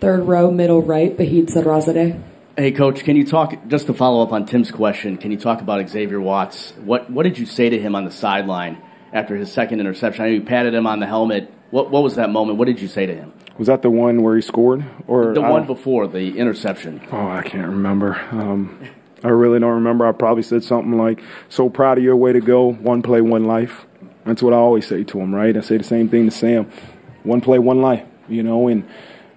Third row, middle right, Vahid Sadrazadeh. Hey, Coach, can you talk, just to follow up on Tim's question, can you talk about Xavier Watts? What, what did you say to him on the sideline after his second interception? I know you patted him on the helmet. What, what was that moment? What did you say to him? Was that the one where he scored, or the one before the interception? Oh, I can't remember. Um, I really don't remember. I probably said something like, "So proud of your way to go. One play, one life." That's what I always say to him, right? I say the same thing to Sam. One play, one life. You know, and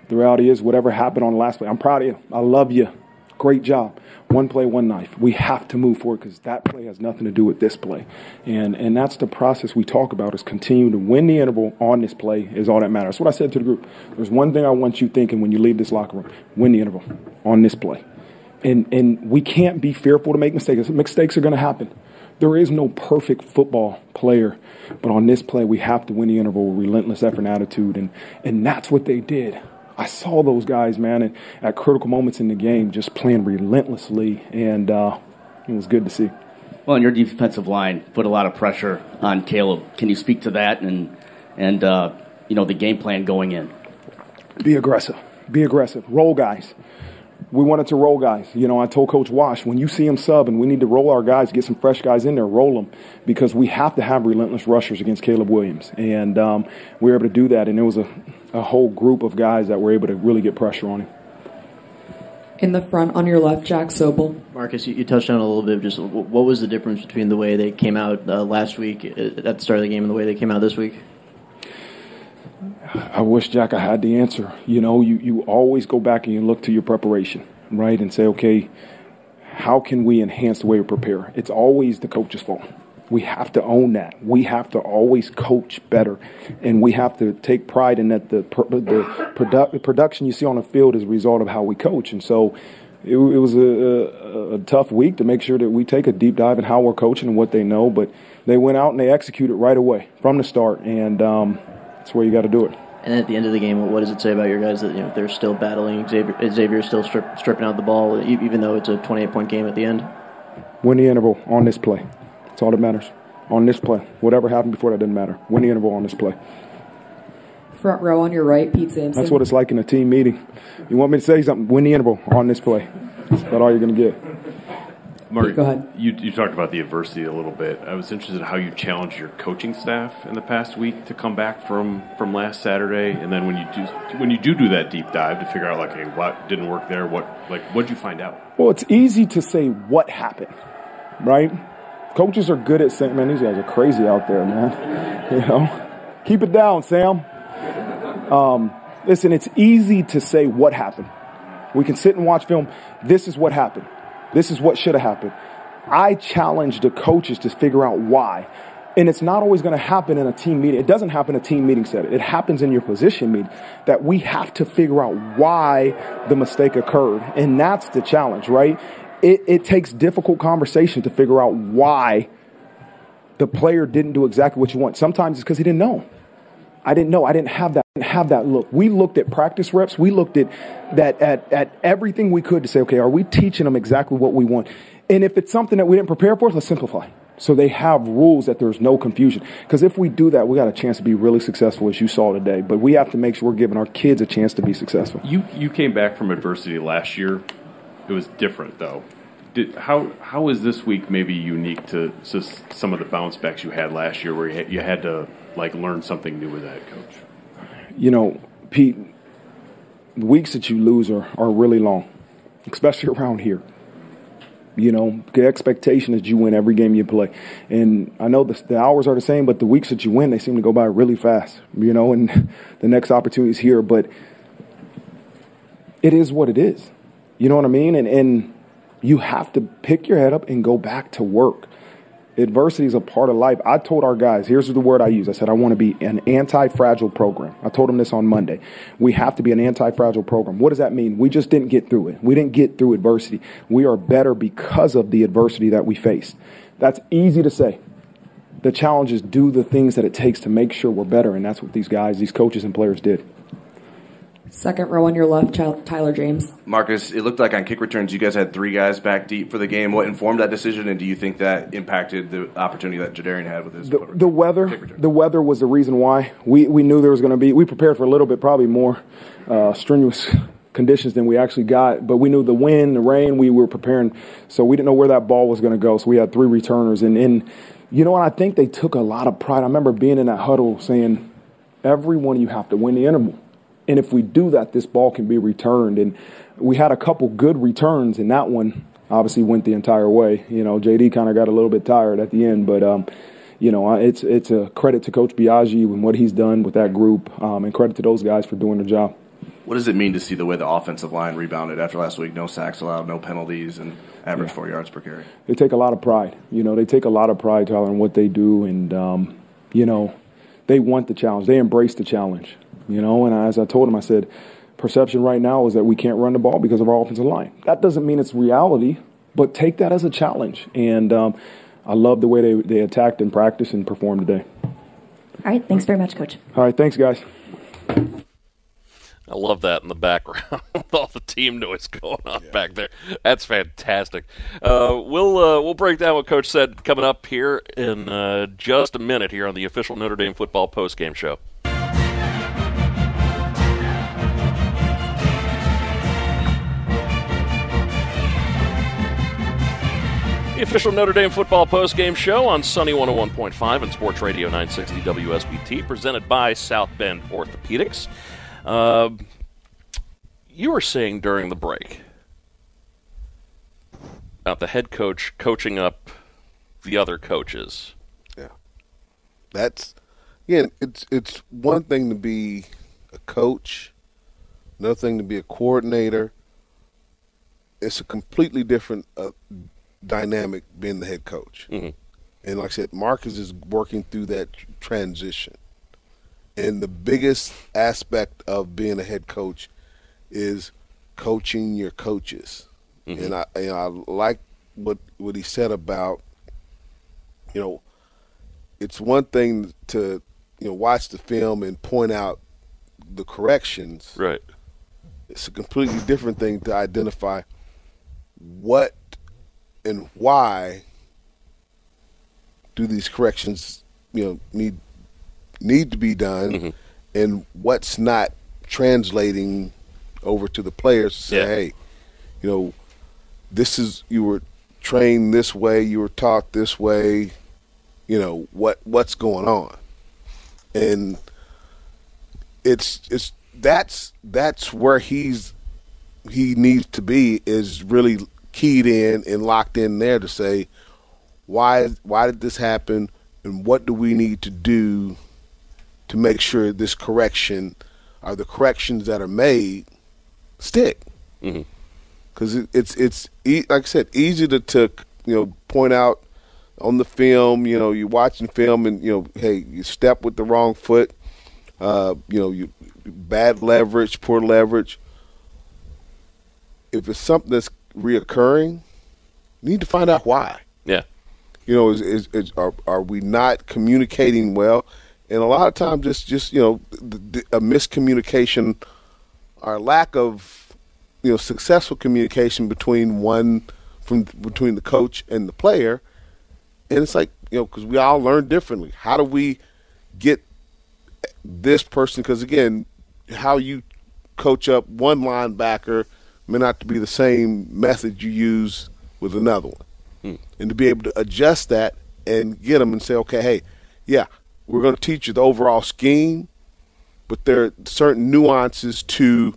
the reality is, whatever happened on the last play, I'm proud of you. I love you. Great job. One play, one knife. We have to move forward because that play has nothing to do with this play. And and that's the process we talk about is continue to win the interval on this play is all that matters. That's what I said to the group. There's one thing I want you thinking when you leave this locker room. Win the interval on this play. And and we can't be fearful to make mistakes. Mistakes are gonna happen. There is no perfect football player, but on this play we have to win the interval with relentless effort and attitude and and that's what they did. I saw those guys, man, and at critical moments in the game, just playing relentlessly, and uh, it was good to see. Well, and your defensive line put a lot of pressure on Caleb. Can you speak to that and and uh, you know the game plan going in? Be aggressive. Be aggressive. Roll guys. We wanted to roll guys. You know, I told Coach Wash, when you see him sub and we need to roll our guys, get some fresh guys in there, roll them because we have to have relentless rushers against Caleb Williams. And um, we were able to do that. And there was a, a whole group of guys that were able to really get pressure on him. In the front on your left, Jack Soble. Marcus, you, you touched on a little bit. Of just what was the difference between the way they came out uh, last week uh, at the start of the game and the way they came out this week? I wish Jack I had the answer. You know, you, you always go back and you look to your preparation, right, and say, okay, how can we enhance the way we prepare? It's always the coach's fault. We have to own that. We have to always coach better, and we have to take pride in that. The the produ- production you see on the field is a result of how we coach, and so it, it was a, a, a, tough week to make sure that we take a deep dive in how we're coaching and what they know. But they went out and they executed right away from the start, and um, that's where you got to do it. And at the end of the game, what does it say about your guys that you know they're still battling? Xavier, Xavier's still strip, stripping out the ball, even though it's a 28 point game at the end. Win the interval on this play. That's all that matters. On this play. Whatever happened before that doesn't matter. Win the interval on this play. Front row on your right, Pete Sampson. That's what it's like in a team meeting. You want me to say something? Win the interval on this play. That's about all you're going to get. Mark, go ahead. You, you talked about the adversity a little bit. I was interested in how you challenged your coaching staff in the past week to come back from, from last Saturday, and then when you do when you do do that deep dive to figure out like, hey, what didn't work there? What like what did you find out? Well, it's easy to say what happened, right? Coaches are good at saying, "Man, these guys are crazy out there, man." You know, keep it down, Sam. Um, listen, it's easy to say what happened. We can sit and watch film. This is what happened. This is what should have happened. I challenge the coaches to figure out why. And it's not always going to happen in a team meeting. It doesn't happen in a team meeting setting. It happens in your position meeting that we have to figure out why the mistake occurred. And that's the challenge, right? It, it takes difficult conversation to figure out why the player didn't do exactly what you want. Sometimes it's because he didn't know. I didn't know. I didn't have that have that look. We looked at practice reps. We looked at that at, at everything we could to say, okay, are we teaching them exactly what we want? And if it's something that we didn't prepare for, let's simplify. So they have rules that there's no confusion. Because if we do that, we got a chance to be really successful, as you saw today. But we have to make sure we're giving our kids a chance to be successful. You you came back from adversity last year. It was different though. Did, how how is this week maybe unique to, some of the bounce backs you had last year, where you had, you had to like learn something new with that coach? You know, Pete, weeks that you lose are, are really long, especially around here. You know, the expectation is you win every game you play. And I know the, the hours are the same, but the weeks that you win, they seem to go by really fast, you know, and the next opportunity is here. But it is what it is. You know what I mean? And, and you have to pick your head up and go back to work. Adversity is a part of life. I told our guys, here's the word I use. I said, I want to be an anti fragile program. I told them this on Monday. We have to be an anti fragile program. What does that mean? We just didn't get through it. We didn't get through adversity. We are better because of the adversity that we faced. That's easy to say. The challenge is do the things that it takes to make sure we're better. And that's what these guys, these coaches and players did. Second row on your left, Tyler James. Marcus, it looked like on kick returns you guys had three guys back deep for the game. What informed that decision, and do you think that impacted the opportunity that Jadarian had with his? The, the weather, the weather was the reason why. We we knew there was going to be. We prepared for a little bit, probably more uh, strenuous conditions than we actually got. But we knew the wind, the rain. We were preparing, so we didn't know where that ball was going to go. So we had three returners, and and you know what? I think they took a lot of pride. I remember being in that huddle saying, "Everyone, you have to win the interval." And if we do that, this ball can be returned. And we had a couple good returns, and that one obviously went the entire way. You know, JD kind of got a little bit tired at the end, but um, you know, it's it's a credit to Coach Biagi and what he's done with that group, um, and credit to those guys for doing their job. What does it mean to see the way the offensive line rebounded after last week? No sacks allowed, no penalties, and average four yards per carry. They take a lot of pride. You know, they take a lot of pride, Tyler, in what they do, and um, you know, they want the challenge. They embrace the challenge. You know, and as I told him, I said, perception right now is that we can't run the ball because of our offensive line. That doesn't mean it's reality, but take that as a challenge. And um, I love the way they, they attacked and practiced and performed today. All right. Thanks very much, Coach. All right. Thanks, guys. I love that in the background with all the team noise going on yeah. back there. That's fantastic. Uh, we'll uh, we'll break down what Coach said coming up here in uh, just a minute here on the official Notre Dame football postgame show. The official Notre Dame football postgame show on Sunny 101.5 and Sports Radio 960 WSBT, presented by South Bend Orthopedics. Uh, you were saying during the break about the head coach coaching up the other coaches. Yeah, that's again. It's it's one thing to be a coach, another thing to be a coordinator. It's a completely different uh, dynamic being the head coach. Mm-hmm. And like I said, Marcus is working through that transition. And the biggest aspect of being a head coach is coaching your coaches. Mm-hmm. And I, and I like what what he said about, you know, it's one thing to you know watch the film and point out the corrections. Right. It's a completely different thing to identify what and why do these corrections, you know, need need to be done, mm-hmm. and what's not translating over to the players to say, yeah. hey, you know, this is you were trained this way, you were taught this way, you know what what's going on, and it's it's that's that's where he's he needs to be is really keyed in and locked in there to say why why did this happen and what do we need to do to make sure this correction or the corrections that are made stick because mm-hmm. it, it's it's like I said easy to, to you know point out on the film you know you're watching film and you know hey you step with the wrong foot uh, you know you bad leverage poor leverage if it's something that's reoccurring, you need to find out why. Yeah. You know, is, is, is are, are we not communicating well? And a lot of times, just just you know, the, the, a miscommunication, or lack of you know successful communication between one from between the coach and the player, and it's like you know because we all learn differently. How do we get this person? Because again, how you coach up one linebacker may not be the same method you use with another one. Hmm. And to be able to adjust that and get them and say, okay, hey, yeah, we're going to teach you the overall scheme, but there are certain nuances to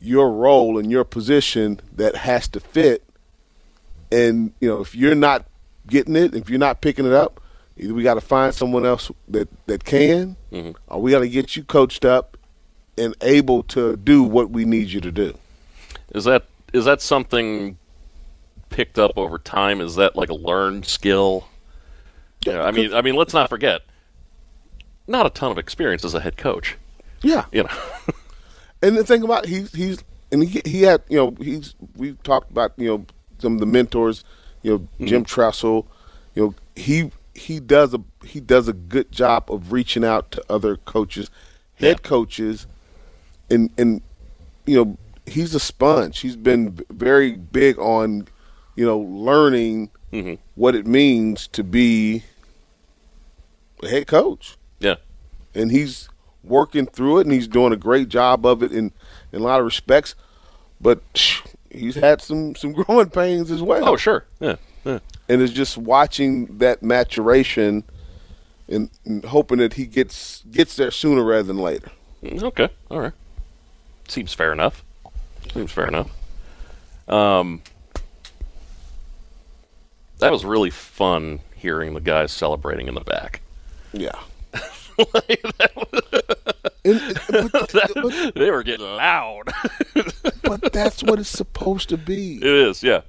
your role and your position that has to fit. And, you know, if you're not getting it, if you're not picking it up, either we got to find someone else that, that can, mm-hmm. or we got to get you coached up and able to do what we need you to do. Is that is that something picked up over time? Is that like a learned skill? Yeah, I mean, I mean, let's not forget, not a ton of experience as a head coach. Yeah, you know. and the thing about he's he's and he he had you know he's we talked about you know some of the mentors, you know Mm-hmm. Jim Tressel, you know he he does a he does a good job of reaching out to other coaches, head coaches, and and you know he's a sponge. He's been very big on, you know, learning Mm-hmm. what it means to be a head coach. Yeah. And he's working through it, and he's doing a great job of it in, in a lot of respects. But he's had some, some growing pains as well. Oh, sure. Yeah. yeah. And it's just watching that maturation and, and hoping that he gets gets there sooner rather than later. Mm, Okay. All right. Seems fair enough. Seems fair enough. Um, that was really fun hearing the guys celebrating in the back. Yeah. That- they were getting loud. but that's what it's supposed to be. It is, yeah.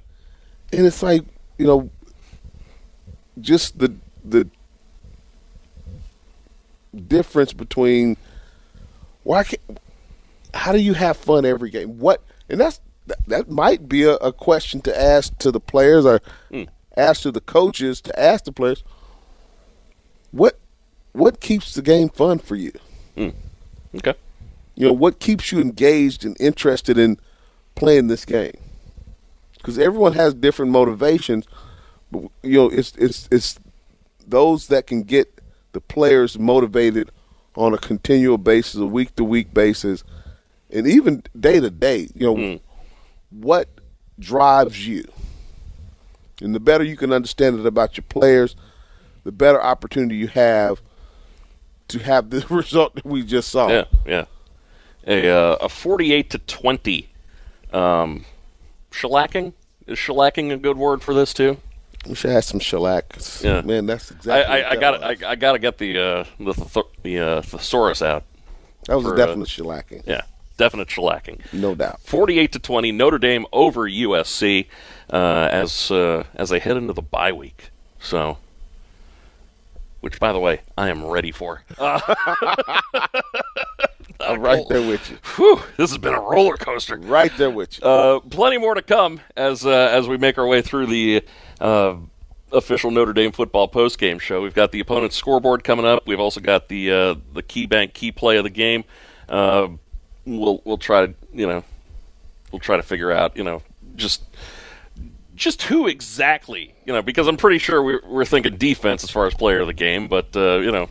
And it's like you know, just the the difference between why can't how do you have fun every game? What and that's that, that might be a, a question to ask to the players or hmm. ask to the coaches to ask the players. What what keeps the game fun for you? Hmm. Okay. You know what keeps you engaged and interested in playing this game? Because everyone has different motivations. But, you know, it's it's it's those that can get the players motivated on a continual basis, a week to week basis, and even day to day. You know, what drives you, and the better you can understand it about your players, the better opportunity you have to have the result that we just saw. Yeah, yeah. A uh, a forty-eight to twenty um, shellacking is shellacking a good word for this too? We should have some shellac. Yeah, man, that's exactly. I, what I got I, I gotta get the uh, the th- the uh, thesaurus out. That was a definite uh, shellacking. Yeah, definite shellacking. No doubt. Forty-eight to twenty, Notre Dame over USC uh, as uh, as they head into the bye week. So, which by the way, I am ready for. Uh, I'm right there with you. Whew, this has been a roller coaster. Right there with you. Uh, plenty more to come as uh, as we make our way through the uh, official Notre Dame football postgame show. We've got the opponent's scoreboard coming up. We've also got the uh, the KeyBank key play of the game. We'll we'll try to you know we'll try to figure out you know just just who exactly you know because I'm pretty sure we're, we're thinking defense as far as player of the game, but uh, you know.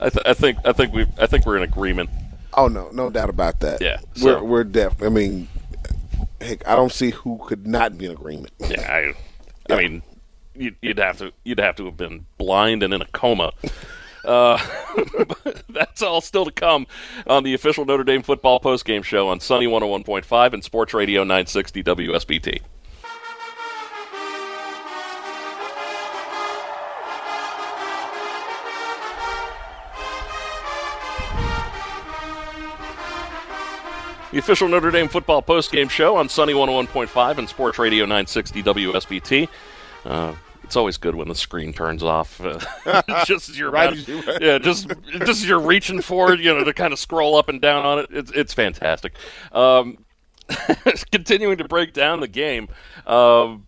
I, th- I think I think we I think we're in agreement. Oh no, no doubt about that. Yeah, we're we're deaf. I mean, heck, I don't see who could not be in agreement. Yeah, I, I mean, you'd, you'd have to you'd have to have been blind and in a coma. Uh, that's all still to come on the official Notre Dame football postgame show on Sunny 101.5 and Sports Radio 960 WSBT. The official Notre Dame football postgame show on Sunny 101.5 and Sports Radio 960 WSBT. Uh, it's always good when the screen turns off. Just as you're Right about- yeah, just just as you're reaching for it, you know, to kind of scroll up and down on it. It's it's fantastic. Um, continuing to break down the game. Um,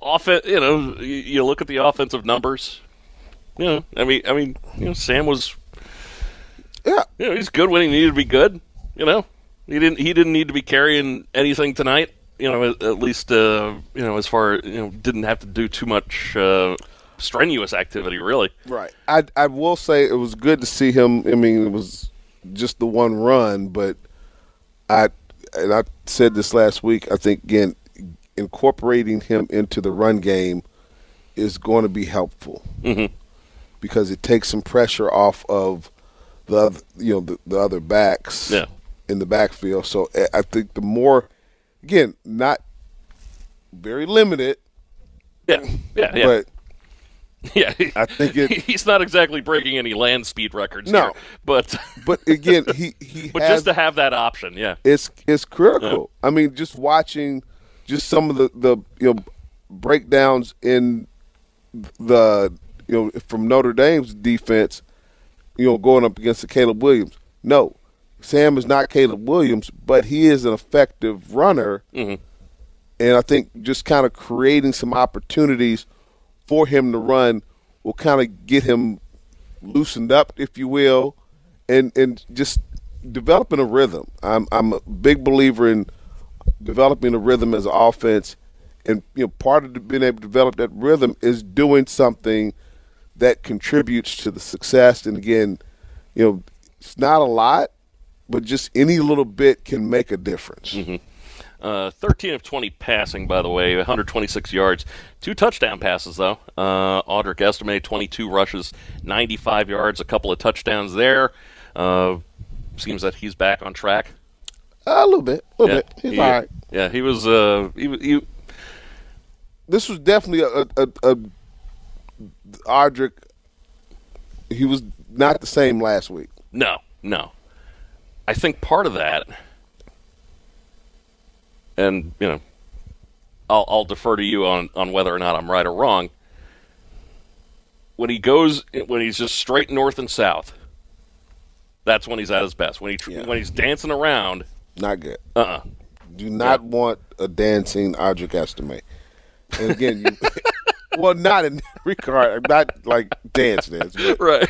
off you know, you, you look at the offensive numbers. You know, I mean, I mean, you know, Sam was yeah, you know, he's good when he needed to be good. You know, he didn't he didn't need to be carrying anything tonight. You know, at, least uh, you know as far you know didn't have to do too much uh, strenuous activity really. Right. I I will say it was good to see him. I mean, it was just the one run, but I and I said this last week. I think again, incorporating him into the run game is going to be helpful Mm-hmm. because it takes some pressure off of the you know the, the other backs Yeah. in the backfield. So eh, I think the more again not very limited. Yeah, yeah, yeah. But Yeah, I think it, he's not exactly breaking any land speed records. No. here, but but again, he he but has, just to have that option, yeah, it's it's critical. I mean, just watching just some of the the you know breakdowns in the you know from Notre Dame's defense, you know, going up against the Caleb Williams. No, Sam is not Caleb Williams, but he is an effective runner, Mhm. and I think just kind of creating some opportunities for him to run will kind of get him loosened up, if you will, and and just developing a rhythm. I'm I'm a big believer in developing a rhythm as an offense, and you know part of the, being able to develop that rhythm is doing something that contributes to the success. And again, you know, it's not a lot, but just any little bit can make a difference. Uh, 13 of 20 passing, by the way, 126 yards. Two touchdown passes, though. Uh, Audric Estime, 22 rushes, 95 yards, a couple of touchdowns there. Uh, seems that he's back on track. a little bit, a little yeah, bit. He's he, all right. Yeah, he was. Uh, he, was- he, This was definitely a, a, a, a Audric he was not the same last week. No, no. I think part of that, and you know, I'll, I'll defer to you on on whether or not I'm right or wrong. When he goes, when he's just straight north and south, that's when he's at his best. When he Yeah. when he's dancing around, Not good. uh, uh Do not want a dancing Audric Estime. And again, you, well, not in regard, not like dance dance, but right.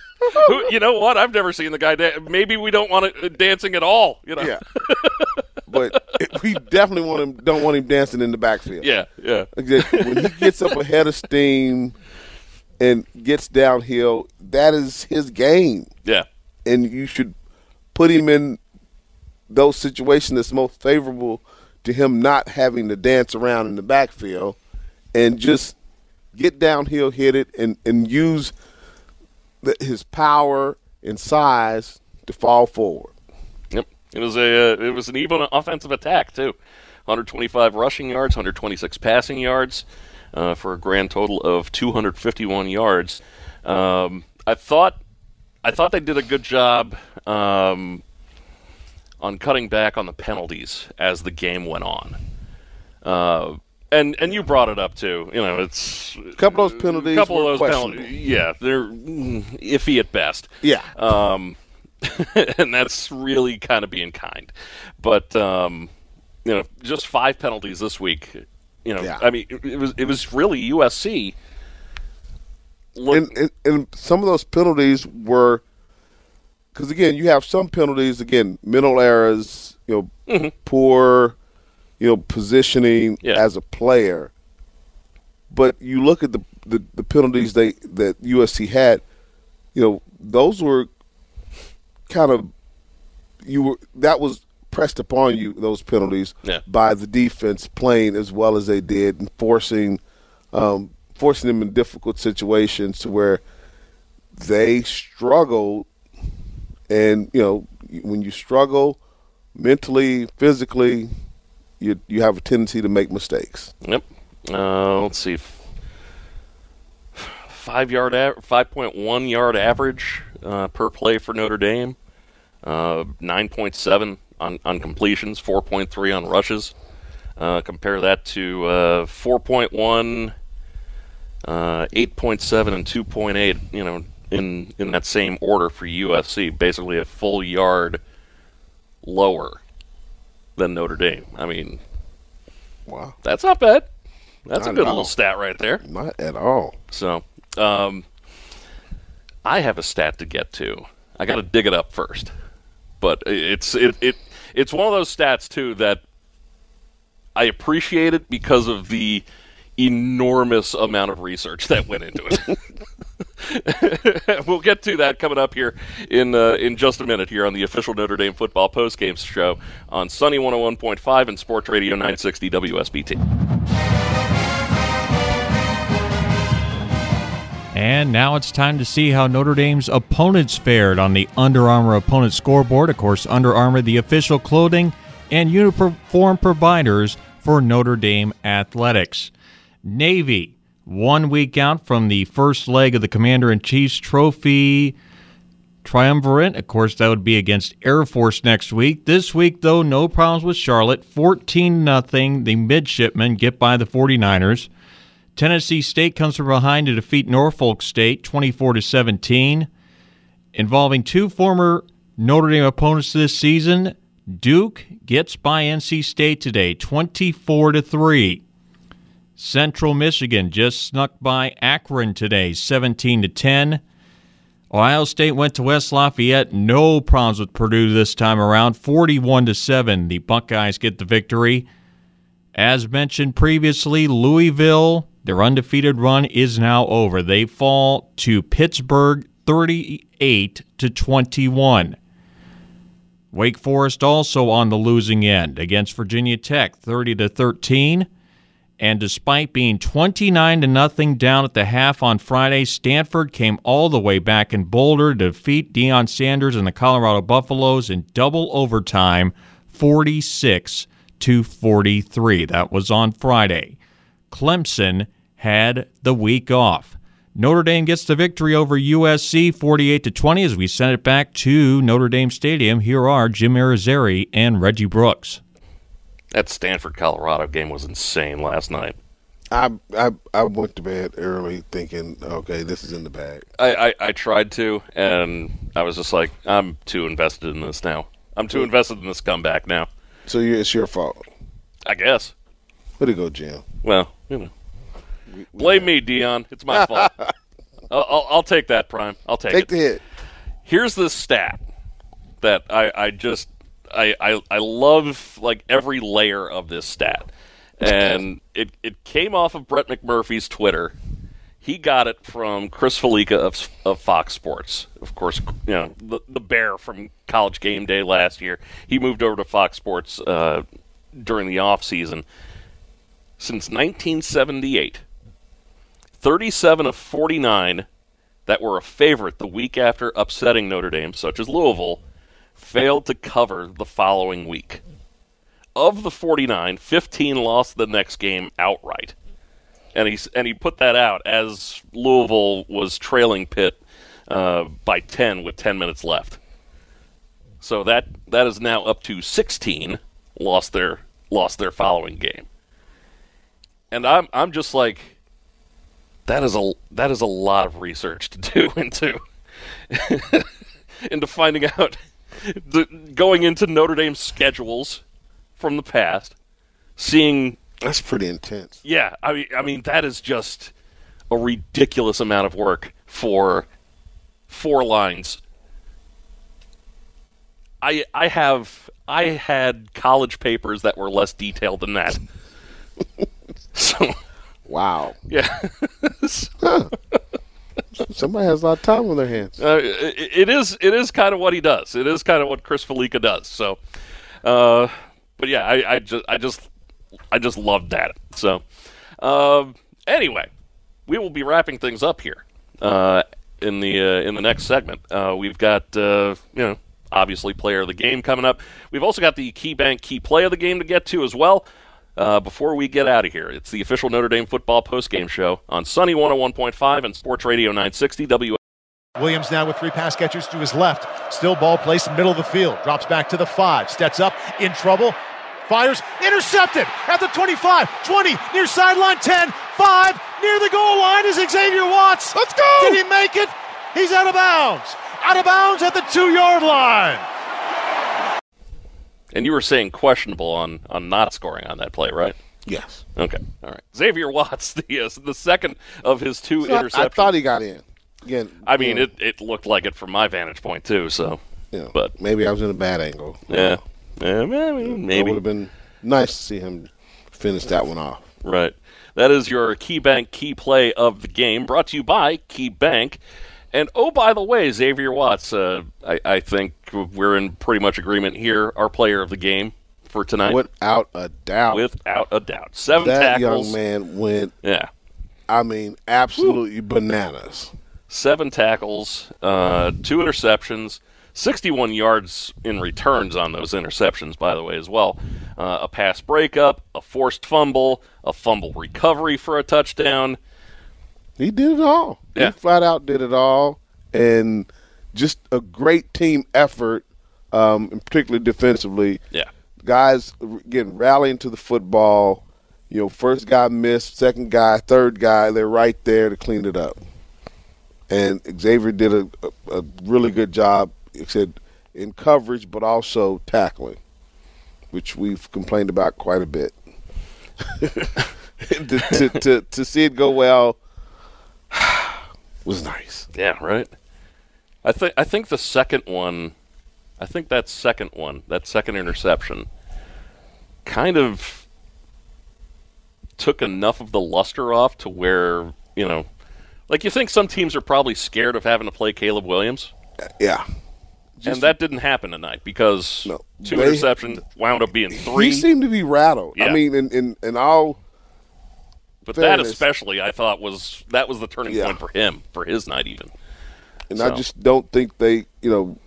Who, you know what? I've never seen the guy. Da- Maybe we don't want it uh, dancing at all. You know. Yeah. but we definitely want him. Don't want him dancing in the backfield. Yeah, yeah. When he gets up ahead of steam and gets downhill, that is his game. Yeah. And you should put him in those situations that's most favorable to him not having to dance around in the backfield and just get downhill, hit it, and, and use his power and size to fall forward. Yep. It was a uh, it was an even offensive attack too. 125 rushing yards, 126 passing yards, uh, for a grand total of 251 yards. Um, I thought I thought they did a good job um, on cutting back on the penalties as the game went on. Uh, and and you brought it up too. You know, it's A couple of those penalties. a couple of those penalties. Yeah, they're iffy at best. Yeah. Um, and that's really kind of being kind. But um, you know, just five penalties this week. You know, Yeah. I mean, it, it was it was really USC. Look, and, and, and some of those penalties were because again you have some penalties again mental errors you know poor you know positioning as a player but you look at the, the the penalties they that USC had you know those were kind of you were that was pressed upon you those penalties Yeah. by the defense playing as well as they did and forcing um, forcing them in difficult situations to where they struggled and you know when you struggle mentally physically you you have a tendency to make mistakes Yep. Uh, let's see. Five yard, a- five point one yard average uh, per play for Notre Dame. Uh, Nine point seven on on completions. Four point three on rushes. Uh, compare that to uh, four point one, uh, eight point seven, and two point eight. You know, in in that same order for USC, basically a full yard lower than Notre Dame. I mean, wow, that's not bad. That's a good little stat right there. Not at all. So, um, I have a stat to get to. I got to dig it up first, but it's it, it it's one of those stats too that I appreciate it because of the enormous amount of research that went into it. we'll get to that coming up here in uh, in just a minute here on the official Notre Dame football post postgame show on Sunny 101.5 and Sports Radio 960 WSBT. And now it's time to see how Notre Dame's opponents fared on the Under Armour opponent scoreboard. Of course, Under Armour, the official clothing and uniform providers for Notre Dame athletics. Navy, one week out from the first leg of the Commander in Chief's Trophy triumvirate. Of course, that would be against Air Force next week. This week, though, no problems with Charlotte. 14 0. The midshipmen get by the 49ers. Tennessee State comes from behind to defeat Norfolk State 24 to 17. Involving two former Notre Dame opponents this season, Duke gets by NC State today 24 to 3. Central Michigan just snuck by Akron today 17 to 10. Ohio State went to West Lafayette, no problems with Purdue this time around 41 to 7. The Buckeyes get the victory. As mentioned previously, Louisville, their undefeated run is now over. They fall to Pittsburgh 38 to 21. Wake Forest also on the losing end against Virginia Tech 30 to 13. And despite being 29 to nothing down at the half on Friday, Stanford came all the way back in Boulder to defeat Deion Sanders and the Colorado Buffaloes in double overtime 46 to 43. That was on Friday. Clemson had the week off. Notre Dame gets the victory over USC 48 to 20 as we send it back to Notre Dame Stadium. Here are Jim Irizarry and Reggie Brooks. That Stanford Colorado game was insane last night. I, I I went to bed early thinking, okay, this is in the bag. I, I, I tried to, and I was just like, I'm too invested in this now. I'm too invested in this comeback now. So you, it's your fault. I guess. Way to go, Jim. Well, you know. Blame me, Deion. It's my fault. I'll, I'll, I'll take that, Prime. I'll take, Take it. Take the hit. Here's the stat that I, I just I, I I love like every layer of this stat, and it it came off of Brett McMurphy's Twitter. He got it from Chris Fallica of, of Fox Sports. Of course, you know the the bear from College Game Day last year. He moved over to Fox Sports uh, during the off season. Since 1978, 37 of 49 that were a favorite the week after upsetting Notre Dame, such as Louisville, failed to cover the following week. Of the 49, 15 lost the next game outright. And he, and he put that out as Louisville was trailing Pitt uh, by 10 with 10 minutes left. So that that is now up to 16 lost their lost their following game. And I'm I'm just like that is a that is a lot of research to do into into finding out the, going into Notre Dame's schedules from the past, seeing That's pretty intense. yeah, I mean I mean that is just a ridiculous amount of work for four lines. I I have I had college papers that were less detailed than that. so Wow. yeah. Huh. Somebody has a lot of time on their hands. Uh, it, it is it is kind of what he does. It is kind of what Chris Fallica does. So, uh, but yeah, I, I just I just I just loved that. So, um, anyway, we will be wrapping things up here uh, in the uh, in the next segment. Uh, we've got uh, you know obviously player of the game coming up. We've also got the KeyBank key play of the game to get to as well. Uh, before we get out of here, it's the official Notre Dame football postgame show on Sunny 101.5 and Sports Radio 960 W. Williams now with three pass catchers to his left. Still ball placed in the middle of the field. Drops back to the five. Steps up in trouble. Fires. Intercepted at the 25, 20, near sideline 10, 5, near the goal line is Xavier Watts. Let's go. Did he make it? He's out of bounds. Out of bounds at the two yard line. And you were saying questionable on, on not scoring on that play, right? Yes. Okay. All right. Xavier Watts, the uh, the second of his two So interceptions. I, thought he got in. Again, I mean, know, it, it looked like it from my vantage point too. So, know, but maybe I was in a bad angle. yeah, yeah, maybe, It maybe. would have been nice to see him finish that one off. Right. That is your KeyBank key play of the game, brought to you by KeyBank. And oh, by the way, Xavier Watts, uh, I, I think we're in pretty much agreement here. Our player of the game for tonight, Without a doubt. without a doubt, seven that tackles. young man went, Yeah, I mean, absolutely bananas. seven tackles, uh, two interceptions, 61 yards in returns on those interceptions, by the way, as well. Uh, a pass breakup, a forced fumble, a fumble recovery for a touchdown. He did it all. Yeah. He flat out did it all, and just a great team effort, um, and particularly defensively. Yeah. Guys getting rallying to the football. You know, first guy missed, second guy, third guy, they're right there to clean it up. And Xavier did a, a, a really good job, said, in coverage, but also tackling, which we've complained about quite a bit. to, to, to, to see it go well was nice. Yeah, right. I think I think the second one, I think that second one, that second interception, kind of took enough of the luster off to where you know, like you think some teams are probably scared of having to play Caleb Williams. Uh, yeah, and that didn't happen tonight because two they- interceptions wound up being three. He seemed to be rattled. Yeah. I mean, in, in, in all. but that especially, I thought was that was the turning Yeah. point for him for his night even. And So- I just don't think they, you know,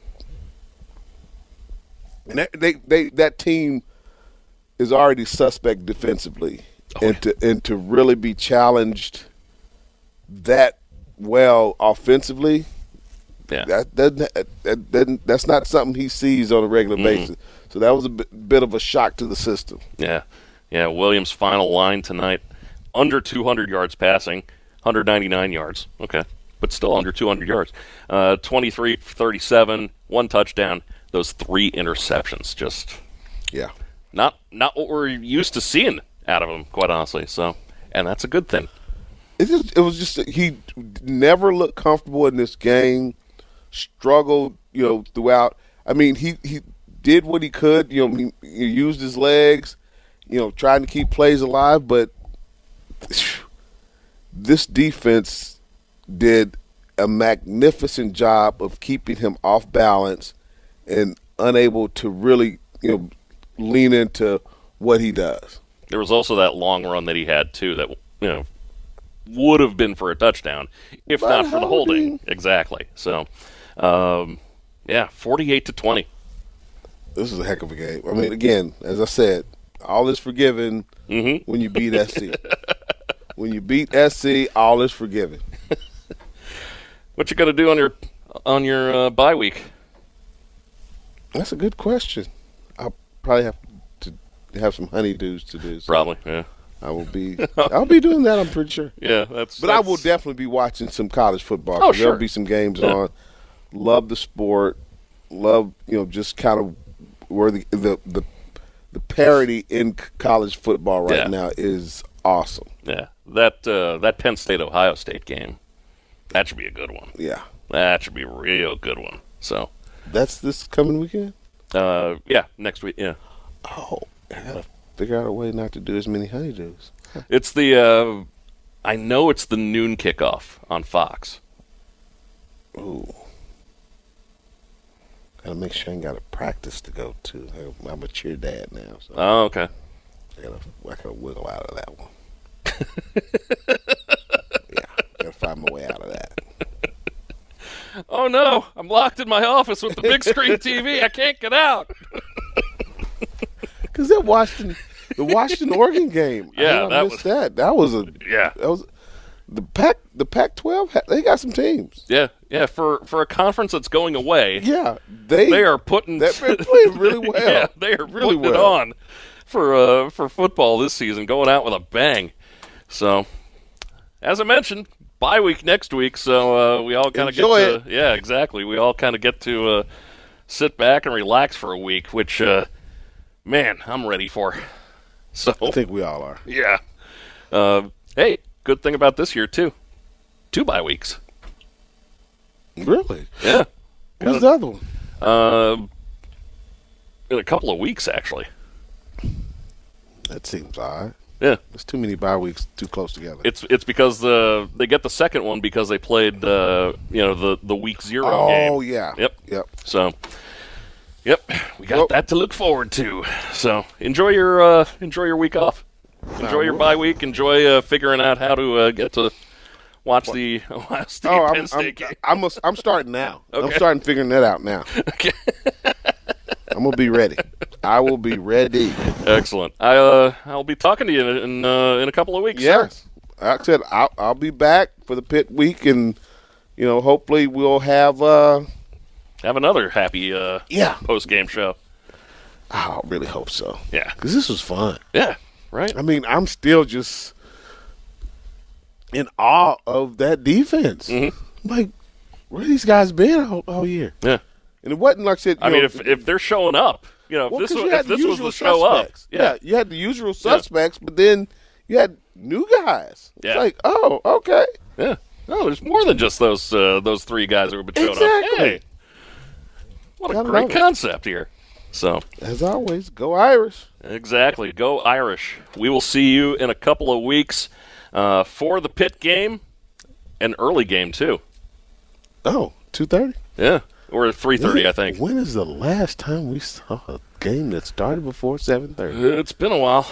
and that, they, they that team is already suspect defensively, Oh, and to and to really be challenged that well offensively, yeah, that doesn't, that, that, that's not something he sees on a regular Mhm. basis. So that was a bit, bit of a shock to the system. Yeah, yeah. Williams' final line tonight: under 200 yards passing, 199 yards. Okay, but still under 200 yards. Uh, 23, 37, one touchdown. Those three interceptions. Just yeah, not not what we're used to seeing out of him, quite honestly. So, and that's a good thing. It just it was just he never looked comfortable in this game. Struggled, you know, throughout. I mean, he he did what he could. You know, he, he used his legs. You know, trying to keep plays alive, but this defense did a magnificent job of keeping him off balance and unable to really, you know, lean into what he does. There was also that long run that he had too that you know would have been for a touchdown if But not for the how holding. Exactly. So, um, yeah, forty-eight to twenty. This is a heck of a game. I mean, again, as I said, all is forgiven Mm-hmm. when you beat SC. when you beat SC, all is forgiven. What you got to do on your on your uh, bye week? That's a good question. I'll probably have to have some honeydews to do. so Probably, yeah. I will be. I'll be doing that. I'm pretty sure. Yeah, that's. But I will definitely be watching some college football. Oh, sure. There'll be some games Yeah. on. Love the sport. Love you know just kind of where the the the, the parity in college football right Yeah. now is awesome. Yeah, that uh, that Penn State Ohio State game, that should be a good one. Yeah, that should be a real good one. So, that's this coming weekend. uh, yeah, next week. Yeah, Oh, I gotta figure out a way not to do as many honeydews. it's the. Uh, I know it's the noon kickoff on Fox. Ooh. Gotta make sure I ain't got a practice to go to. I'm a cheer dad now, so Oh, okay. I gotta, I gotta wiggle out of that one. find my way out of that. Oh no, I'm locked in my office with the big screen TV. I can't get out. Because that Washington, the Washington Oregon game. Yeah, did not that miss was- that. That was a Yeah. That was the Pac. The Pac-12. They got some teams. Yeah, yeah. For for a conference that's going away, Yeah, they they are putting playing really well. yeah, they are Really putting well. on for uh, for football this season, going out with a bang. So, as I mentioned, bye week next week, so uh, we all kind of get to it. yeah, exactly. We all kind of get to uh, sit back and relax for a week, which uh, man, I'm ready for. So I think we all are. yeah. Uh, hey, good thing about this year too, two bye weeks. Really? Yeah. What's the other one? Uh, in a couple of weeks, actually. That seems odd. Yeah. There's too many bye weeks too close together. It's it's because uh, they get the second one because they played uh, you know the the week zero Oh, game. Oh yeah. Yep. Yep. So, yep, we got that to look forward to. So enjoy your uh, enjoy your week off. Enjoy your bye week. Enjoy uh, figuring out how to uh, get to watch the Ohio State Oh, Penn I'm, State I'm, game. I'm, starting now. I'm starting figuring that out now. Okay. I'm gonna be ready. I will be ready. Excellent. I uh, I'll be talking to you in in, uh, in a couple of weeks. Yes. Like I said I'll, I'll be back for the Pitt week, and you know, hopefully we'll have. uh Have another happy uh, Yeah. post game show. I really hope so. Yeah. because this was fun. Yeah. Right. I mean, I'm still just in awe of that defense. Mm-hmm. Like, where these guys been all, all year? Yeah. And it wasn't like I said. I mean, know, if if they're showing up, you know, if well, this was if this was the show up, suspects. yeah, you had the usual suspects, but then you had new guys. Yeah. It's like, oh, okay. yeah. No, there's more than just those uh, those three guys have been showing Exactly. up. Hey, what a great concept here. So As always, go Irish. exactly, go Irish. We will see you in a couple of weeks uh, for the Pitt game, an early game too. Oh, 2.30? Yeah, or three thirty, I think. When is the last time we saw a game that started before 7.30? It's been a while.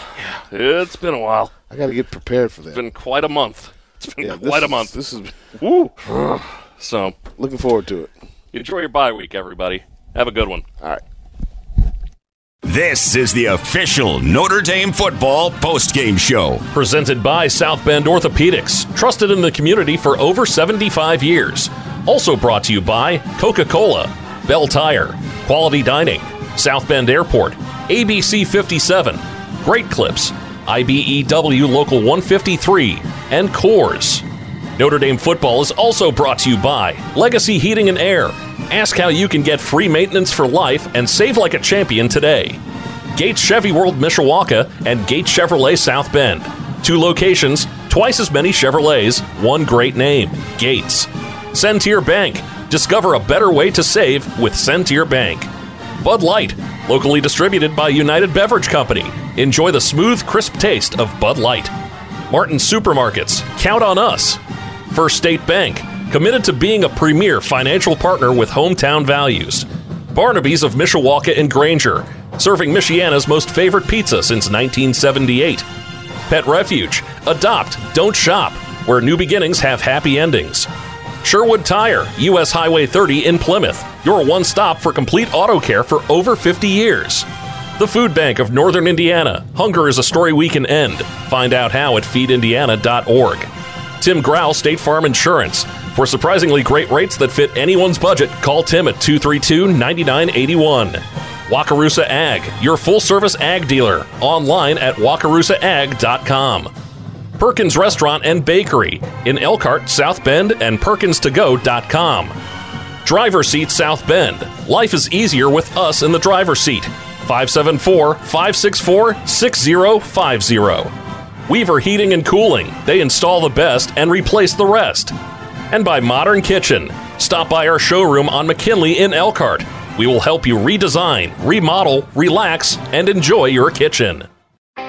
Yeah, it's been a while. I got to get prepared for that. It's been quite a month. It's been Yeah, quite a is- month. This is Woo. so looking forward to it. enjoy your bye week, everybody. Have a good one. All right. This is the official Notre Dame football postgame show. Presented by South Bend Orthopedics, trusted in the community for over 75 years. Also brought to you by Coca Cola, Bell Tire, Quality Dining, South Bend Airport, ABC 57, Great Clips, IBEW Local 153, and Coors. Notre Dame football is also brought to you by Legacy Heating and Air. Ask how you can get free maintenance for life and save like a champion today. Gates Chevy World Mishawaka and Gates Chevrolet South Bend. Two locations, twice as many Chevrolets, one great name Gates. Centier Bank. Discover a better way to save with Centier Bank. Bud Light, locally distributed by United Beverage Company. Enjoy the smooth, crisp taste of Bud Light. Martin Supermarkets, count on us. First State Bank, committed to being a premier financial partner with hometown values. Barnaby's of Mishawaka and Granger, serving Michiana's most favorite pizza since 1978. Pet Refuge, adopt, don't shop, where new beginnings have happy endings. Sherwood Tire, US Highway 30 in Plymouth, your one stop for complete auto care for over 50 years. The Food Bank of Northern Indiana, hunger is a story we can end. Find out how at feedindiana.org. Tim Growl State Farm Insurance. For surprisingly great rates that fit anyone's budget, call Tim at 232 9981. Wakarusa Ag, your full service ag dealer. Online at wakarusaag.com. Perkins Restaurant and Bakery in Elkhart, South Bend, and perkinstogo.com. Driver Seat South Bend. Life is easier with us in the driver's seat. 574 564 6050. Weaver Heating and Cooling. They install the best and replace the rest. And by Modern Kitchen. Stop by our showroom on McKinley in Elkhart. We will help you redesign, remodel, relax, and enjoy your kitchen.